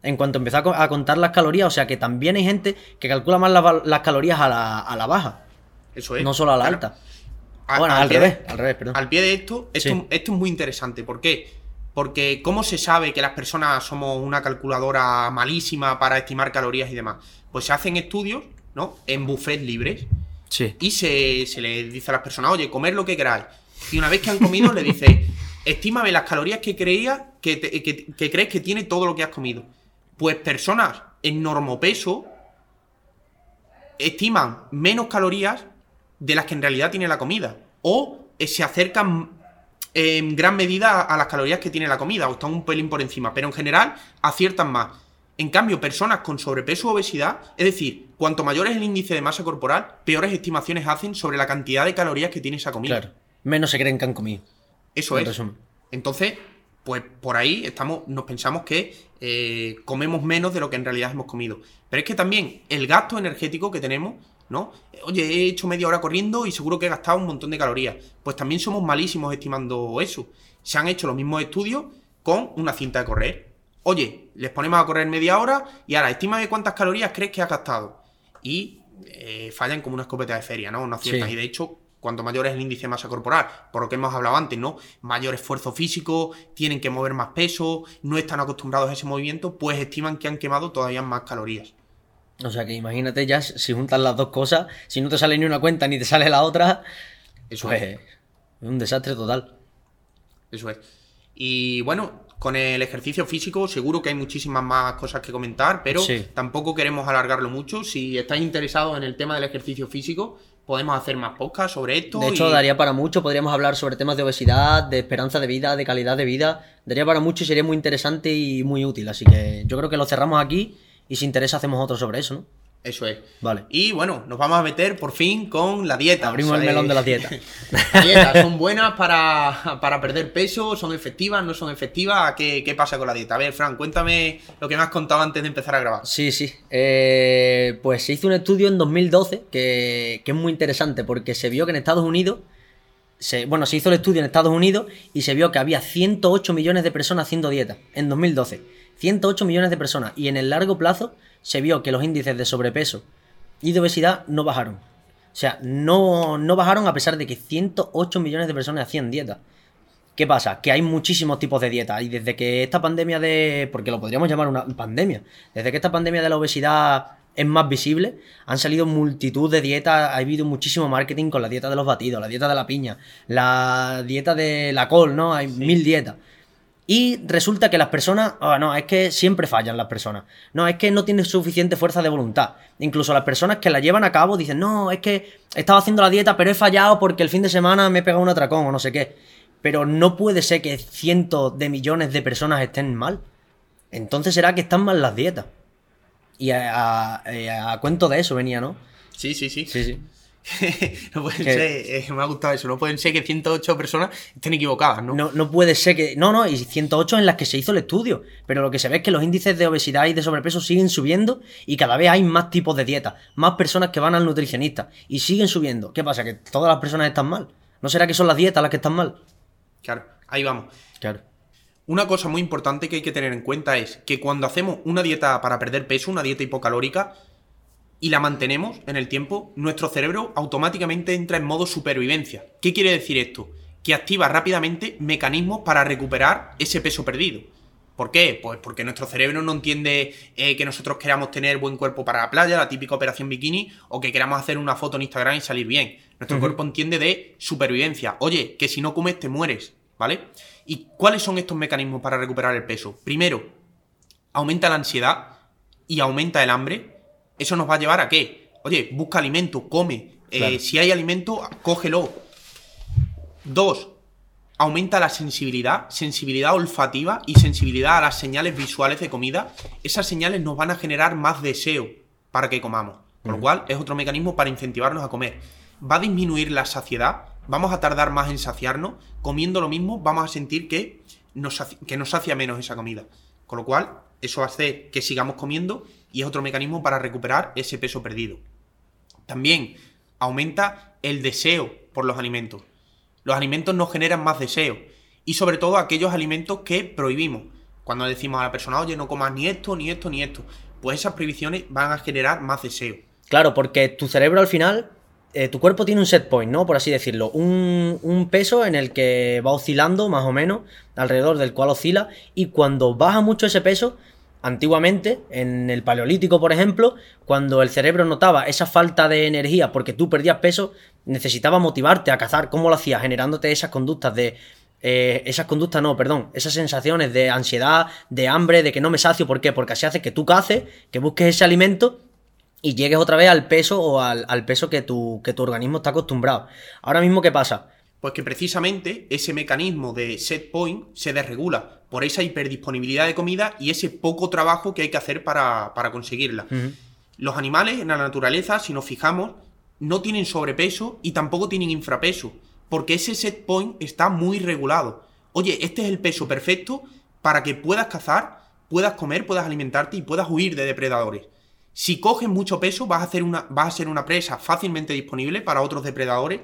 En cuanto empezó a, co- a contar las calorías, o sea que también hay gente que calcula más la- las calorías a la, a la baja, Eso es. no solo a la Claro. alta. A- bueno, al revés, de- al revés, perdón. Al pie de esto, esto, Sí. esto es muy interesante. ¿Por qué? Porque ¿cómo se sabe que las personas somos una calculadora malísima para estimar calorías y demás? Pues se hacen estudios, ¿no? En buffets libres Y se, se le dice a las personas, oye, comer lo que queráis. Y una vez que han comido, le dice, estímame las calorías que creías que, que- que crees que tiene todo lo que has comido. Pues personas en normopeso estiman menos calorías de las que en realidad tiene la comida. O eh, se acercan en gran medida a las calorías que tiene la comida, o están un pelín por encima, pero en general aciertan más. En cambio, personas con sobrepeso o obesidad, es decir, cuanto mayor es el índice de masa corporal, peores estimaciones hacen sobre la cantidad de calorías que tiene esa comida. Claro. Menos se creen que han comido. Eso en es. resumen. Entonces, pues por ahí estamos, nos pensamos que eh, comemos menos de lo que en realidad hemos comido. Pero es que también el gasto energético que tenemos, ¿no? Oye, he hecho media hora corriendo y seguro que he gastado un montón de calorías. Pues también somos malísimos estimando eso. Se han hecho los mismos estudios con una cinta de correr. Oye, les ponemos a correr media hora y ahora, estímame cuántas calorías crees que has gastado. Y eh, fallan como una escopeta de feria, ¿no? No aciertan. Sí. Y de hecho, cuanto mayor es el índice de masa corporal, por lo que hemos hablado antes, ¿no? Mayor esfuerzo físico, tienen que mover más peso, no están acostumbrados a ese movimiento, pues estiman que han quemado todavía más calorías. O sea que imagínate ya si juntas las dos cosas, si no te sale ni una cuenta ni te sale la otra, Eso pues es. es un desastre total. Eso es. Y bueno, con el ejercicio físico seguro que hay muchísimas más cosas que comentar, pero Sí. tampoco queremos alargarlo mucho. Si estáis interesados en el tema del ejercicio físico, podemos hacer más podcasts sobre esto. De hecho, y- daría para mucho. Podríamos hablar sobre temas de obesidad, de esperanza de vida, de calidad de vida. Daría para mucho y sería muy interesante y muy útil. Así que yo creo que lo cerramos aquí y si interesa hacemos otro sobre eso, ¿no? Eso es. Vale. Y bueno, nos vamos a meter por fin con la dieta. Abrimos el melón de las dietas. (laughs) Las dietas son buenas para, para perder peso, son efectivas, no son efectivas. ¿Qué, ¿Qué pasa con la dieta? A ver, Fran, cuéntame lo que me has contado antes de empezar a grabar. Sí, sí. Eh, pues se hizo un estudio en 2012 que, que es muy interesante porque se vio que en Estados Unidos, se, bueno, se hizo el estudio en Estados Unidos y se vio que había 108 millones de personas haciendo dieta en 2012. 108 millones de personas. Y en el largo plazo se vio que los índices de sobrepeso y de obesidad no bajaron. O sea, no, no bajaron a pesar de que 108 millones de personas hacían dieta. ¿Qué pasa? Que hay muchísimos tipos de dieta y desde que esta pandemia de... porque lo podríamos llamar una pandemia, desde que esta pandemia de la obesidad es más visible, han salido multitud de dietas, ha habido muchísimo marketing con la dieta de los batidos, la dieta de la piña, la dieta de la col, ¿no? Hay mil dietas. Y resulta que las personas, ah, no, es que siempre fallan las personas. No, es que no tienen suficiente fuerza de voluntad. Incluso las personas que la llevan a cabo dicen, no, es que estaba haciendo la dieta, pero he fallado porque el fin de semana me he pegado un atracón o no sé qué. Pero no puede ser que cientos de millones de personas estén mal. Entonces será que están mal las dietas. Y a, a- a cuento de eso venía, ¿no? Sí, sí, sí. Sí, sí. (laughs) no pueden ¿Qué? ser, eh, me ha gustado eso, no pueden ser que 108 personas estén equivocadas, ¿no? No, no puede ser que. No, no, y 108 en las que se hizo el estudio. Pero lo que se ve es que los índices de obesidad y de sobrepeso siguen subiendo y cada vez hay más tipos de dieta, más personas que van al nutricionista y siguen subiendo. ¿Qué pasa? ¿Que todas las personas están mal? ¿No será que son las dietas las que están mal? Claro, ahí vamos. Claro. Una cosa muy importante que hay que tener en cuenta es que cuando hacemos una dieta para perder peso, una dieta hipocalórica, y la mantenemos en el tiempo, nuestro cerebro automáticamente entra en modo supervivencia. ¿Qué quiere decir esto? Que activa rápidamente mecanismos para recuperar ese peso perdido. ¿Por qué? Pues porque nuestro cerebro no entiende eh, que nosotros queramos tener buen cuerpo para la playa, la típica operación bikini, o que queramos hacer una foto en Instagram y salir bien. Nuestro cuerpo entiende de supervivencia. Oye, que si no comes te mueres, ¿vale? ¿Y cuáles son estos mecanismos para recuperar el peso? Primero, aumenta la ansiedad y aumenta el hambre. Eso nos va a llevar a qué? Oye, busca alimento, come. Eh, si hay alimento, cógelo. Dos, aumenta la sensibilidad, sensibilidad olfativa y sensibilidad a las señales visuales de comida. Esas señales nos van a generar más deseo para que comamos. Con lo cual, es otro mecanismo para incentivarnos a comer. Va a disminuir la saciedad, vamos a tardar más en saciarnos. Comiendo lo mismo, vamos a sentir que nos, que nos sacia menos esa comida. Con lo cual, eso hace que sigamos comiendo y es otro mecanismo para recuperar ese peso perdido. También aumenta el deseo por los alimentos. Los alimentos nos generan más deseo. Y sobre todo aquellos alimentos que prohibimos. Cuando decimos a la persona, oye, no comas ni esto, ni esto, ni esto. Pues esas prohibiciones van a generar más deseo. Claro, porque tu cerebro al final, eh, tu cuerpo tiene un set point, ¿no? Por así decirlo. Un, un peso en el que va oscilando más o menos, alrededor del cual oscila. Y cuando baja mucho ese peso, antiguamente, en el paleolítico, por ejemplo, cuando el cerebro notaba esa falta de energía porque tú perdías peso, necesitaba motivarte a cazar. ¿Cómo lo hacías? Generándote esas conductas de. eh, esas conductas no, perdón, esas sensaciones de ansiedad, de hambre, de que no me sacio, ¿por qué? Porque así hace que tú caces, que busques ese alimento y llegues otra vez al peso o al, al peso que tu, que tu organismo está acostumbrado. Ahora mismo, ¿qué pasa? Pues que precisamente ese mecanismo de set point se desregula por esa hiperdisponibilidad de comida y ese poco trabajo que hay que hacer para, para conseguirla. Los animales en la naturaleza, si nos fijamos, no tienen sobrepeso y tampoco tienen infrapeso, porque ese set point está muy regulado. Oye, este es el peso perfecto para que puedas cazar, puedas comer, puedas alimentarte y puedas huir de depredadores. Si coges mucho peso, vas a, hacer una, vas a ser una presa fácilmente disponible para otros depredadores.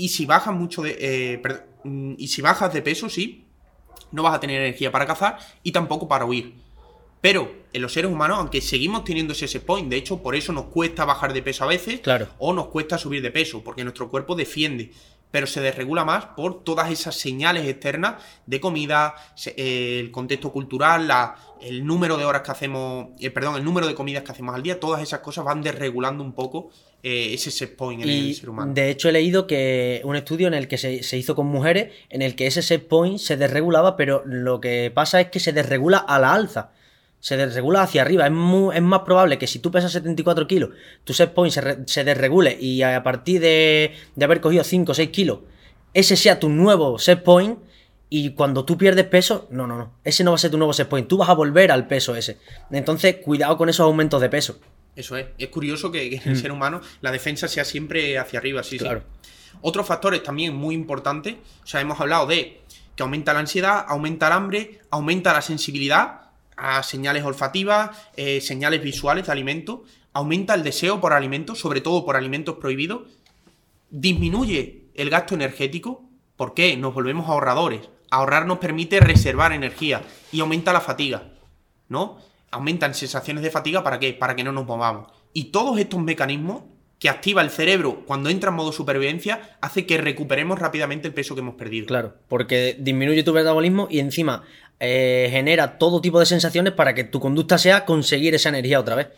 Y si bajas mucho de. eh, mm, y si bajas de peso, sí, no vas a tener energía para cazar y tampoco para huir. Pero en los seres humanos, aunque seguimos teniendo ese set point, de hecho, por eso nos cuesta bajar de peso a veces, Claro. o nos cuesta subir de peso, porque nuestro cuerpo defiende. Pero se desregula más por todas esas señales externas de comida, eh, el contexto cultural, la- el número de horas que hacemos, eh, perdón, el número de comidas que hacemos al día, todas esas cosas van desregulando un poco eh, ese set point en Y el ser humano. de hecho he leído que un estudio en el que se, se hizo con mujeres, en el que ese set point se desregulaba, pero lo que pasa es que se desregula a la alza. Se desregula hacia arriba. Es, es más probable que si tú pesas 74 kilos, tu set point se, re- se desregule y a partir de, de haber cogido 5 o 6 kilos, ese sea tu nuevo set point. Y cuando tú pierdes peso, no, no, no. Ese no va a ser tu nuevo set point. Tú vas a volver al peso ese. Entonces, cuidado con esos aumentos de peso. Eso es. Es curioso que, que en el ser humano la defensa sea siempre hacia arriba, sí, sí. Mm. Claro. Otros factores también muy importantes, o sea, hemos hablado de que aumenta la ansiedad, aumenta el hambre, aumenta la sensibilidad a señales olfativas, eh, señales visuales de alimentos, aumenta el deseo por alimentos, sobre todo por alimentos prohibidos, disminuye el gasto energético, ¿por qué? Nos volvemos ahorradores. Ahorrar nos permite reservar energía y aumenta la fatiga, ¿no? Aumentan sensaciones de fatiga para qué? Para que no nos movamos. Y todos estos mecanismos que activa el cerebro cuando entra en modo supervivencia hace que recuperemos rápidamente el peso que hemos perdido. Claro, porque disminuye tu metabolismo y encima eh, genera todo tipo de sensaciones para que tu conducta sea conseguir esa energía otra vez.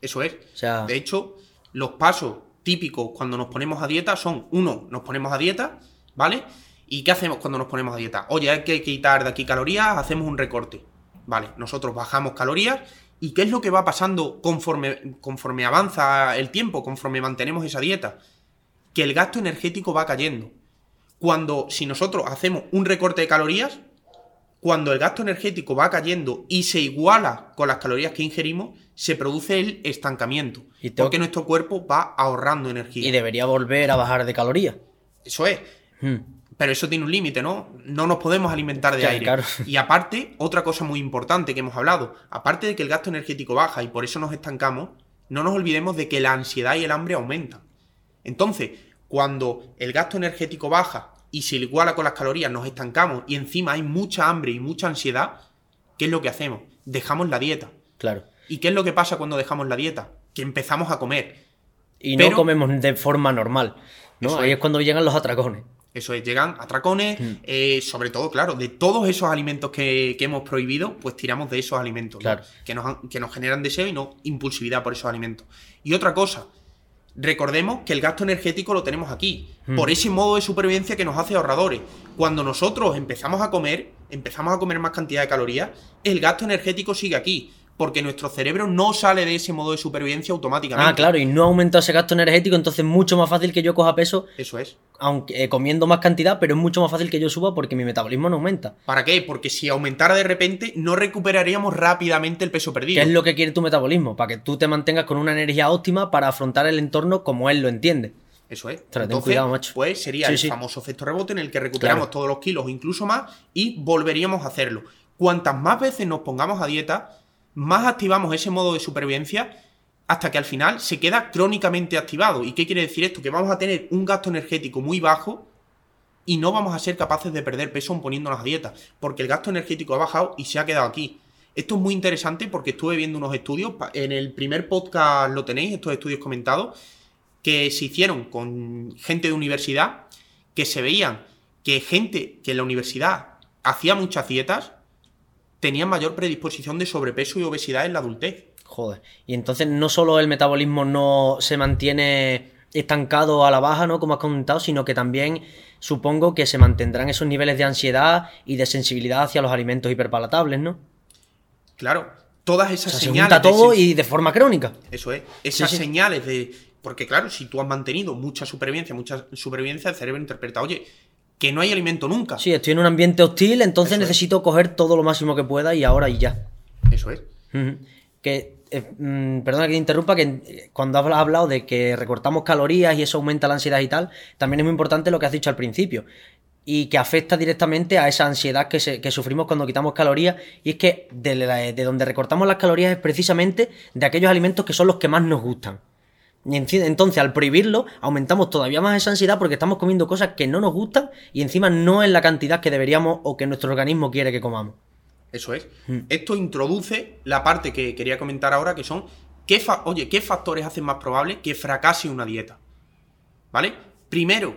Eso es. O sea, De hecho, los pasos típicos cuando nos ponemos a dieta son, uno, nos ponemos a dieta, ¿vale? ¿Y qué hacemos cuando nos ponemos a dieta? Oye, hay que quitar de aquí calorías, hacemos un recorte. Vale, nosotros bajamos calorías. ¿Y qué es lo que va pasando conforme, conforme avanza el tiempo, conforme mantenemos esa dieta? Que el gasto energético va cayendo. Cuando, si nosotros hacemos un recorte de calorías, cuando el gasto energético va cayendo y se iguala con las calorías que ingerimos, se produce el estancamiento. Y tengo- Porque nuestro cuerpo va ahorrando energía. y debería volver a bajar de calorías. Eso es. Hmm. Pero eso tiene un límite, ¿no? No nos podemos alimentar de Claro, aire. claro. Y aparte, otra cosa muy importante que hemos hablado, aparte de que el gasto energético baja y por eso nos estancamos, no nos olvidemos de que la ansiedad y el hambre aumentan. Entonces, cuando el gasto energético baja y se iguala con las calorías, nos estancamos y encima hay mucha hambre y mucha ansiedad, ¿qué es lo que hacemos? Dejamos la dieta. Claro. ¿Y qué es lo que pasa cuando dejamos la dieta? Que empezamos a comer. Y Pero- no comemos de forma normal. ¿no? Ahí es. es cuando llegan los atracones. Eso es, llegan atracones, Mm. eh, sobre todo, claro, de todos esos alimentos que, que hemos prohibido, pues tiramos de esos alimentos, ¿no? Claro. que, nos, que nos generan deseo y no impulsividad por esos alimentos. Y otra cosa, recordemos que el gasto energético lo tenemos aquí, Mm. por ese modo de supervivencia que nos hace ahorradores. Cuando nosotros empezamos a comer, empezamos a comer más cantidad de calorías, el gasto energético sigue aquí, porque nuestro cerebro no sale de ese modo de supervivencia automáticamente. Ah, claro, y no aumenta ese gasto energético, entonces es mucho más fácil que yo coja peso, Eso es. aunque eh, comiendo más cantidad, pero es mucho más fácil que yo suba porque mi metabolismo no aumenta. ¿Para qué? Porque si aumentara de repente, no recuperaríamos rápidamente el peso perdido. ¿Qué es lo que quiere tu metabolismo? Para que tú te mantengas con una energía óptima para afrontar el entorno como él lo entiende. Eso es. Ostras, ten Entonces, cuidado, macho. pues sería Sí, el sí. famoso efecto rebote en el que recuperamos Claro. todos los kilos o incluso más y volveríamos a hacerlo. Cuantas más veces nos pongamos a dieta, más activamos ese modo de supervivencia hasta que al final se queda crónicamente activado. ¿Y qué quiere decir esto? Que vamos a tener un gasto energético muy bajo y no vamos a ser capaces de perder peso poniéndonos a dieta, porque el gasto energético ha bajado y se ha quedado aquí. Esto es muy interesante porque estuve viendo unos estudios, en el primer podcast lo tenéis, estos estudios comentados, que se hicieron con gente de universidad, que se veían que gente que en la universidad hacía muchas dietas, tenían mayor predisposición de sobrepeso y obesidad en la adultez. Joder. Y entonces no solo el metabolismo no se mantiene estancado a la baja, ¿no? Como has comentado, sino que también supongo que se mantendrán esos niveles de ansiedad y de sensibilidad hacia los alimentos hiperpalatables, ¿no? Claro, todas O esas sea, se señales... junta de todo sen- y de forma crónica. Eso es. Esas Sí, sí. señales de. Porque, claro, si tú has mantenido mucha supervivencia, mucha supervivencia, el cerebro interpreta, oye, que no hay alimento nunca. Sí, estoy en un ambiente hostil, entonces Eso es. necesito coger todo lo máximo que pueda y ahora y ya. Eso es. Que, eh, mm, perdona que te interrumpa, que eh, cuando has hablado de que recortamos calorías y eso aumenta la ansiedad y tal, también es muy importante lo que has dicho al principio. Y que afecta directamente a esa ansiedad que, se- que sufrimos cuando quitamos calorías. Y es que de, la- de donde recortamos las calorías es precisamente de aquellos alimentos que son los que más nos gustan. Entonces, al prohibirlo, aumentamos todavía más esa ansiedad porque estamos comiendo cosas que no nos gustan y encima no en la cantidad que deberíamos o que nuestro organismo quiere que comamos. Eso es. Mm. Esto introduce la parte que quería comentar ahora, que son, ¿qué fa- oye, ¿qué factores hacen más probable que fracase una dieta? ¿Vale? Primero,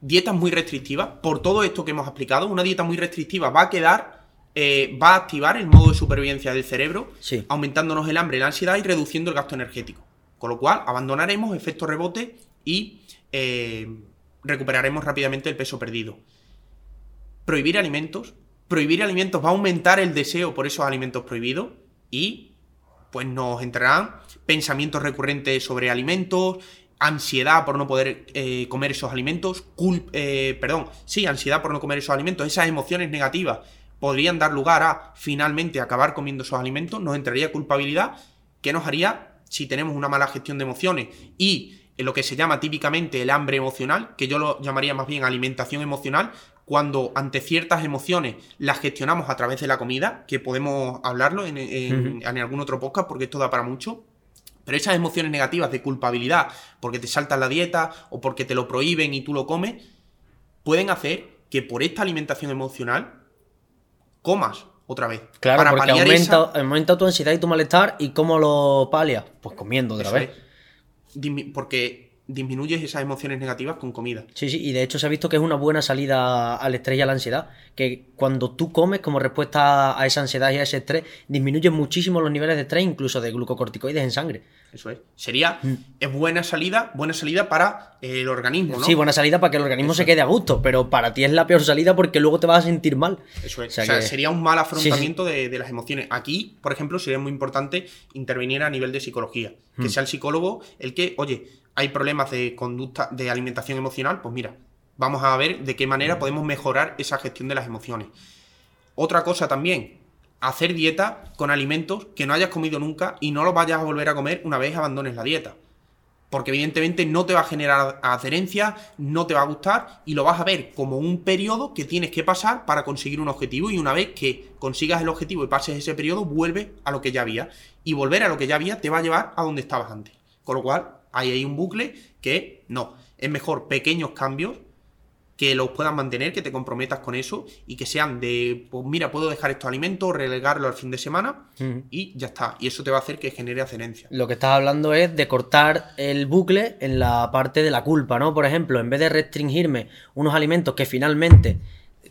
dietas muy restrictivas, por todo esto que hemos explicado, una dieta muy restrictiva va a quedar, eh, va a activar el modo de supervivencia del cerebro, Sí. aumentándonos el hambre, la ansiedad y reduciendo el gasto energético. Con lo cual, abandonaremos efecto rebote y eh, recuperaremos rápidamente el peso perdido. Prohibir alimentos. Prohibir alimentos va a aumentar el deseo por esos alimentos prohibidos y pues nos entrarán pensamientos recurrentes sobre alimentos, ansiedad por no poder eh, comer esos alimentos, cul- eh, perdón, sí, ansiedad por no comer esos alimentos, esas emociones negativas podrían dar lugar a finalmente acabar comiendo esos alimentos, nos entraría culpabilidad que nos haría si tenemos una mala gestión de emociones y lo que se llama típicamente el hambre emocional, que yo lo llamaría más bien alimentación emocional, cuando ante ciertas emociones las gestionamos a través de la comida, que podemos hablarlo en, en- en algún otro podcast porque esto da para mucho. Pero esas emociones negativas de culpabilidad, porque te saltas la dieta o porque te lo prohíben y tú lo comes, pueden hacer que por esta alimentación emocional comas otra vez. Claro, para porque aumenta, esa- aumenta tu ansiedad y tu malestar. ¿Y cómo lo palias? Pues comiendo otra Eso vez. es. Porque disminuyes esas emociones negativas con comida. Sí, sí, y de hecho se ha visto que es una buena salida al estrés y a la ansiedad. Que cuando tú comes como respuesta a esa ansiedad y a ese estrés, disminuyen muchísimo los niveles de estrés, incluso de glucocorticoides en sangre. Eso es. Sería es buena salida, buena salida para eh, el organismo, ¿no? Sí, buena salida para que el organismo Eso se quede a gusto, pero para ti es la peor salida porque luego te vas a sentir mal. Eso es. O sea O sea, que- sería un mal afrontamiento De, de las emociones. Aquí, por ejemplo, sería muy importante intervenir a nivel de psicología. Que sea el psicólogo el que, oye, hay problemas de conducta, de alimentación emocional, pues mira, vamos a ver de qué manera podemos mejorar esa gestión de las emociones. Otra cosa también, hacer dieta con alimentos que no hayas comido nunca y no los vayas a volver a comer una vez abandones la dieta. Porque evidentemente no te va a generar adherencia, no te va a gustar y lo vas a ver como un periodo que tienes que pasar para conseguir un objetivo y una vez que consigas el objetivo y pases ese periodo, vuelve a lo que ya había. Y volver a lo que ya había te va a llevar a donde estabas antes. Con lo cual, hay ahí un bucle que no. Es mejor pequeños cambios que los puedas mantener, que te comprometas con eso y que sean de, pues mira, puedo dejar estos alimentos, relegarlo al fin de semana y ya está. Y eso te va a hacer que genere adherencia. Lo que estás hablando es de cortar el bucle en la parte de la culpa, ¿no? Por ejemplo, en vez de restringirme unos alimentos que finalmente,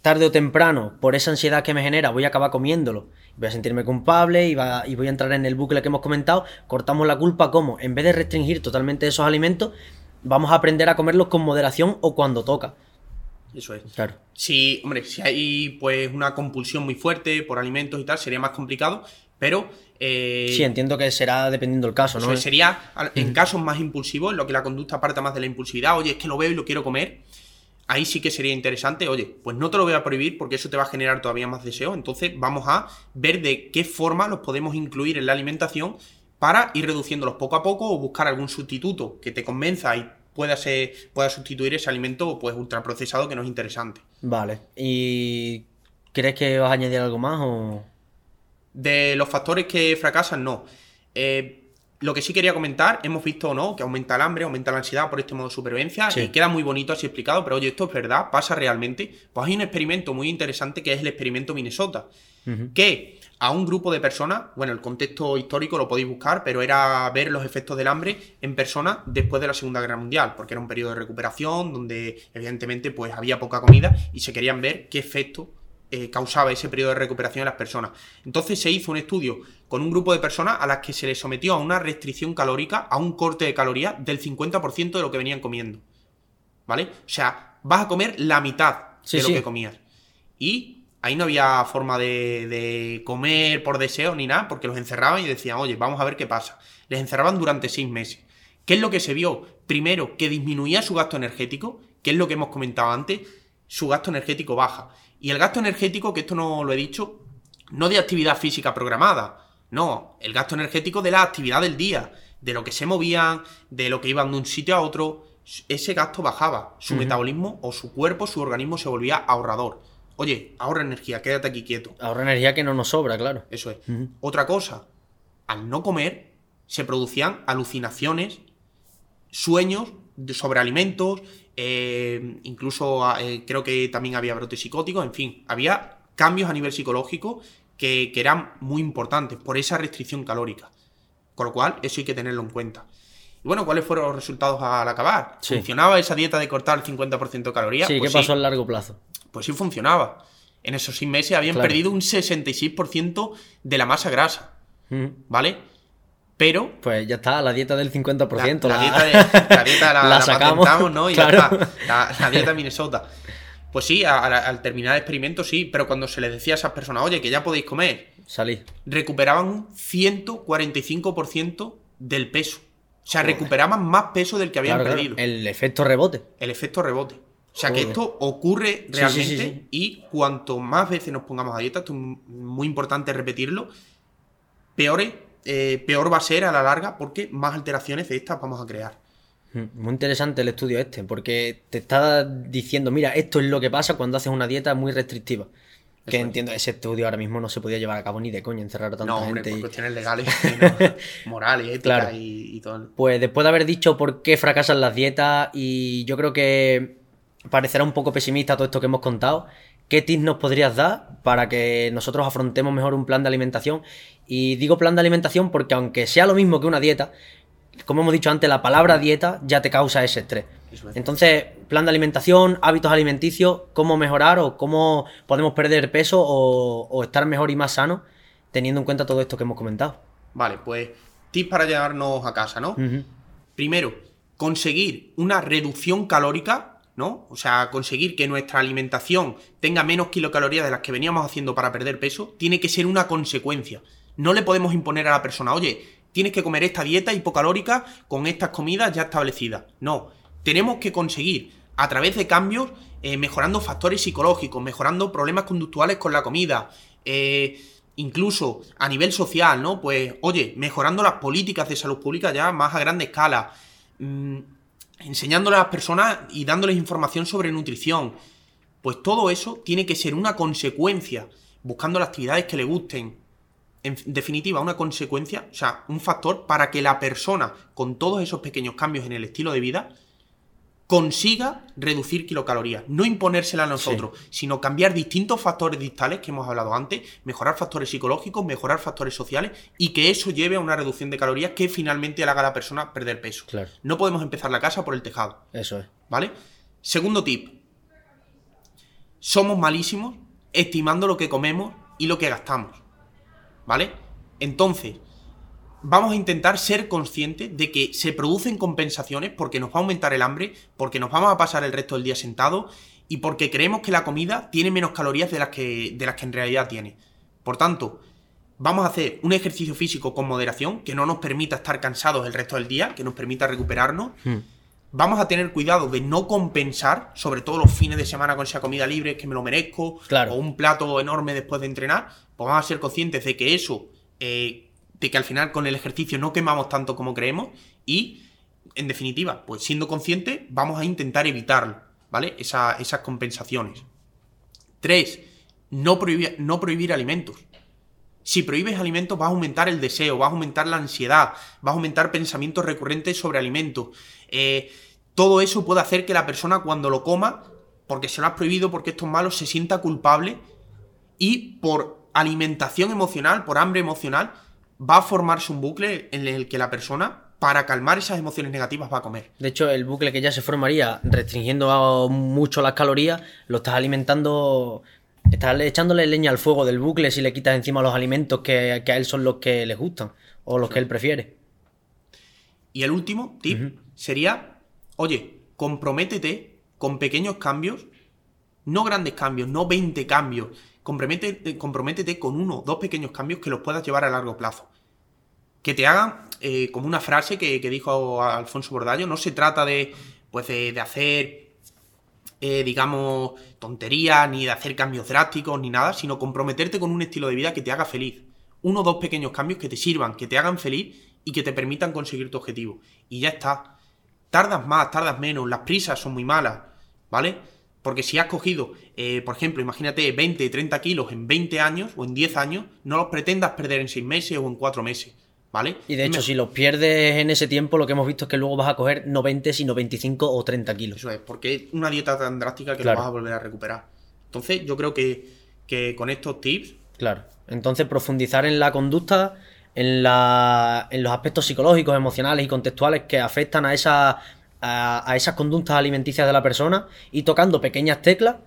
tarde o temprano, por esa ansiedad que me genera, voy a acabar comiéndolo, voy a sentirme culpable y, va- y voy a entrar en el bucle que hemos comentado, cortamos la culpa como, en vez de restringir totalmente esos alimentos, vamos a aprender a comerlos con moderación o cuando toca. Eso es. Claro. Si, hombre, si hay pues una compulsión muy fuerte por alimentos y tal, sería más complicado, pero eh, Sí, entiendo que será dependiendo del caso, ¿no? sería en casos más impulsivos, en lo que la conducta parta más de la impulsividad, oye, es que lo veo y lo quiero comer, ahí sí que sería interesante, oye, pues no te lo voy a prohibir porque eso te va a generar todavía más deseo, entonces vamos a ver de qué forma los podemos incluir en la alimentación para ir reduciéndolos poco a poco o buscar algún sustituto que te convenza y pueda, ser, pueda sustituir ese alimento pues ultraprocesado que no es interesante. Vale. ¿Y crees que vas a añadir algo más o...? De los factores que fracasan, no. Eh, lo que sí quería comentar, hemos visto no que aumenta el hambre, aumenta la ansiedad por este modo de supervivencia Sí. y queda muy bonito así explicado, pero oye, esto es verdad, pasa realmente. Pues hay un experimento muy interesante que es el experimento Minnesota, que a un grupo de personas, bueno, el contexto histórico lo podéis buscar, pero era ver los efectos del hambre en personas después de la Segunda Guerra Mundial, porque era un periodo de recuperación donde evidentemente pues había poca comida y se querían ver qué efecto eh, causaba ese periodo de recuperación en las personas. Entonces se hizo un estudio con un grupo de personas a las que se les sometió a una restricción calórica, a un corte de calorías del 50% de lo que venían comiendo. ¿Vale? O sea, vas a comer la mitad Sí, de lo sí. que comías. Y ahí no había forma de, de comer por deseo ni nada, porque los encerraban y decían, oye, vamos a ver qué pasa. Les encerraban durante seis meses. ¿Qué es lo que se vio? Primero, que disminuía su gasto energético, que es lo que hemos comentado antes, su gasto energético baja. Y el gasto energético, que esto no lo he dicho, no de actividad física programada, no, el gasto energético de la actividad del día, de lo que se movían, de lo que iban de un sitio a otro, ese gasto bajaba, su metabolismo o su cuerpo, su organismo se volvía ahorrador. Oye, ahorra energía, quédate aquí quieto. Ahorra energía que no nos sobra, claro. Eso es. Otra cosa, al no comer, se producían alucinaciones, sueños sobre alimentos, eh, incluso eh, creo que también había brotes psicóticos, en fin, había cambios a nivel psicológico que, que eran muy importantes por esa restricción calórica. Con lo cual, eso hay que tenerlo en cuenta. Y bueno, ¿cuáles fueron los resultados al acabar? Sí. ¿Funcionaba esa dieta de cortar el 50% de calorías? Sí, Pues ¿qué pasó a largo plazo? Pues sí funcionaba. En esos seis meses habían Claro. perdido un 66% de la masa grasa. ¿vale? Pero Pues ya está, la dieta del 50%. la, la- dieta, (laughs) de- la, dieta la, la la sacamos, ¿no? Y claro. ya está. La, dieta Minnesota. Pues sí, a- a- al terminar el experimento sí, pero cuando se les decía a esas personas, oye, que ya podéis comer, Salí. recuperaban un 145% del peso. O sea, recuperaban más peso del que habían Claro, claro, perdido. El efecto rebote. El efecto rebote. O sea, que Joder. esto ocurre sí, realmente sí, sí. y cuanto más veces nos pongamos a dieta, esto es muy importante repetirlo, peor, es- eh, peor va a ser a la larga porque más alteraciones de estas vamos a crear. Mm, Muy interesante el estudio este, porque te está diciendo, mira, esto es lo que pasa cuando haces una dieta muy restrictiva. Que Eso es. entiendo, ese estudio ahora mismo no se podía llevar a cabo ni de coña, encerrar a tanta No, hombre, gente. por y- cuestiones legales, (laughs) ¿no? morales, éticas Claro. y, y todo. Pues después de haber dicho por qué fracasan las dietas, y yo creo que parecerá un poco pesimista todo esto que hemos contado, ¿qué tips nos podrías dar para que nosotros afrontemos mejor un plan de alimentación? Y digo plan de alimentación porque aunque sea lo mismo que una dieta, como hemos dicho antes, la palabra dieta ya te causa ese estrés. Entonces, plan de alimentación, hábitos alimenticios, cómo mejorar o cómo podemos perder peso o, o estar mejor y más sano teniendo en cuenta todo esto que hemos comentado. Vale, pues tips para llevarnos a casa, ¿no? Primero, conseguir una reducción calórica, ¿no? O sea, conseguir que nuestra alimentación tenga menos kilocalorías de las que veníamos haciendo para perder peso, tiene que ser una consecuencia. No le podemos imponer a la persona, oye, tienes que comer esta dieta hipocalórica con estas comidas ya establecidas. No, tenemos que conseguir a través de cambios, eh, mejorando factores psicológicos, mejorando problemas conductuales con la comida, eh, incluso a nivel social, ¿no? Pues, oye, mejorando las políticas de salud pública ya más a grande escala, mm, enseñándole a las personas y dándoles información sobre nutrición. Pues todo eso tiene que ser una consecuencia, buscando las actividades que le gusten. En definitiva, una consecuencia, o sea, un factor para que la persona, con todos esos pequeños cambios en el estilo de vida, consiga reducir kilocalorías. No imponérsela a nosotros, sino cambiar distintos factores distales que hemos hablado antes, mejorar factores psicológicos, mejorar factores sociales y que eso lleve a una reducción de calorías que finalmente haga a la persona perder peso. Claro. No podemos empezar la casa por el tejado. Eso es. ¿Vale? Segundo tip. Somos malísimos estimando lo que comemos y lo que gastamos. ¿Vale? Entonces, vamos a intentar ser conscientes de que se producen compensaciones porque nos va a aumentar el hambre, porque nos vamos a pasar el resto del día sentados y porque creemos que la comida tiene menos calorías de las que, de las que en realidad tiene. Por tanto, vamos a hacer un ejercicio físico con moderación que no nos permita estar cansados el resto del día, que nos permita recuperarnos Mm. vamos a tener cuidado de no compensar, sobre todo los fines de semana con esa comida libre que me lo merezco, Claro. o un plato enorme después de entrenar, pues vamos a ser conscientes de que eso, eh, de que al final con el ejercicio no quemamos tanto como creemos y, en definitiva, pues siendo conscientes, vamos a intentar evitarlo, ¿vale? Esa- esas compensaciones. Tres, no prohibir, no prohibir alimentos. Si prohíbes alimentos, vas a aumentar el deseo, vas a aumentar la ansiedad, vas a aumentar pensamientos recurrentes sobre alimentos. Eh, todo eso puede hacer que la persona cuando lo coma, porque se lo has prohibido, porque esto es malo, se sienta culpable y por alimentación emocional, por hambre emocional, va a formarse un bucle en el que la persona, para calmar esas emociones negativas, va a comer. De hecho, el bucle que ya se formaría restringiendo mucho las calorías, lo estás alimentando, estás echándole leña al fuego del bucle si le quitas encima los alimentos que, que a él son los que les gustan o los que él prefiere. Y el último tip sería, oye, comprométete con pequeños cambios, no grandes cambios, no 20 cambios. Comprométete, comprométete con uno, dos pequeños cambios que los puedas llevar a largo plazo. Que te hagan, eh, como una frase que, dijo Alfonso Bordallo, no se trata de, pues de, de hacer, eh, digamos, tonterías, ni de hacer cambios drásticos, ni nada, sino comprometerte con un estilo de vida que te haga feliz. Uno o dos pequeños cambios que te sirvan, que te hagan feliz y que te permitan conseguir tu objetivo. Y ya está. Tardas más, tardas menos, las prisas son muy malas, ¿vale? Porque si has cogido, eh, por ejemplo, imagínate 20, 30 kilos en 20 años o en 10 años, no los pretendas perder en 6 meses o en 4 meses, ¿vale? Y de hecho, Me- si los pierdes en ese tiempo, lo que hemos visto es que luego vas a coger no 20, sino 25 o 30 kilos. Eso es, porque es una dieta tan drástica que Claro. lo vas a volver a recuperar. Entonces, yo creo que, que con estos tips, Claro. Entonces, profundizar en la conducta, en, la, en los aspectos psicológicos, emocionales y contextuales que afectan a, esa, a, a esas conductas alimenticias de la persona y tocando pequeñas teclas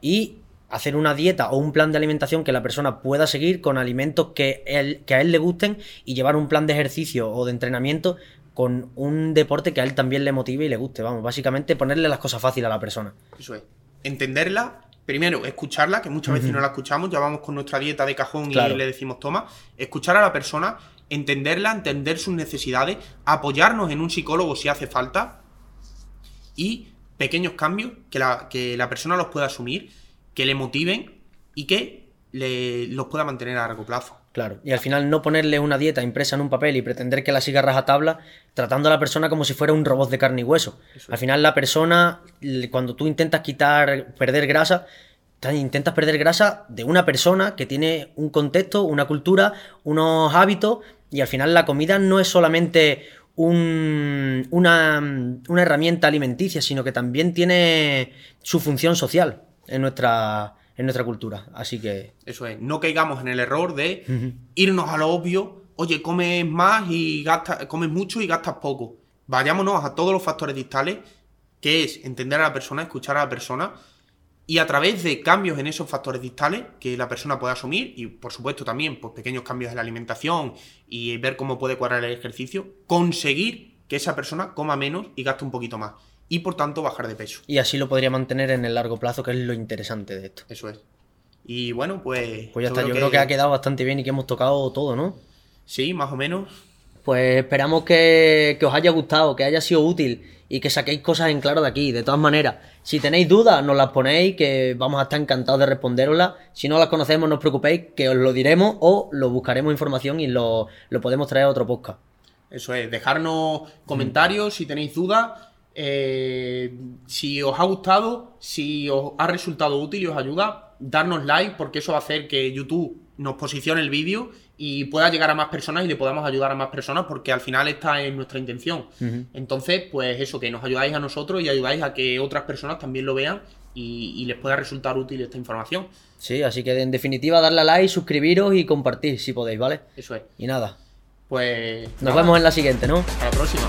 y hacer una dieta o un plan de alimentación que la persona pueda seguir con alimentos que, él, que a él le gusten y llevar un plan de ejercicio o de entrenamiento con un deporte que a él también le motive y le guste. Vamos, básicamente ponerle las cosas fáciles a la persona. Eso es. Entenderla, primero escucharla, que muchas veces no la escuchamos, ya vamos con nuestra dieta de cajón Claro. y le decimos toma. Escuchar a la persona, entenderla, entender sus necesidades, apoyarnos en un psicólogo si hace falta y pequeños cambios que la, que la persona los pueda asumir, que le motiven y que le, los pueda mantener a largo plazo. Claro, y al final no ponerle una dieta impresa en un papel y pretender que la siga rajatabla, tratando a la persona como si fuera un robot de carne y hueso. Al final la persona, cuando tú intentas quitar, perder grasa, ta- intentas perder grasa de una persona que tiene un contexto, una cultura, unos hábitos, y al final la comida no es solamente un- una, una herramienta alimenticia, sino que también tiene su función social en nuestra, en nuestra cultura. Así que Eso es, no caigamos en el error de irnos a lo obvio, oye, comes más y gastas, comes mucho y gastas poco. Vayámonos a todos los factores distales, que es entender a la persona, escuchar a la persona, y a través de cambios en esos factores distales que la persona puede asumir, y por supuesto también pues, pequeños cambios en la alimentación y ver cómo puede cuadrar el ejercicio, conseguir que esa persona coma menos y gaste un poquito más. Y por tanto bajar de peso. Y así lo podría mantener en el largo plazo, que es lo interesante de esto. Eso es. Y bueno, pues... Pues ya está, yo creo que ha quedado bastante bien y que hemos tocado todo, ¿no? Sí, más o menos. Pues esperamos que, os haya gustado, que haya sido útil y que saquéis cosas en claro de aquí. De todas maneras, si tenéis dudas, nos las ponéis, que vamos a estar encantados de responderoslas. Si no las conocemos, no os preocupéis, que os lo diremos o lo buscaremos información y lo, lo podemos traer a otro podcast. Eso es, dejarnos comentarios si tenéis dudas, eh, si os ha gustado, si os ha resultado útil y os ayuda, darnos like porque eso va a hacer que YouTube nos posicione el vídeo y pueda llegar a más personas y le podamos ayudar a más personas porque al final esta es nuestra intención. Entonces, pues eso, que nos ayudáis a nosotros y ayudáis a que otras personas también lo vean y, y les pueda resultar útil esta información. Sí, así que en definitiva, darle a like, suscribiros y compartir si podéis, ¿vale? Eso es. Y nada, Pues nos nada, vemos en la siguiente, ¿no? Hasta la próxima.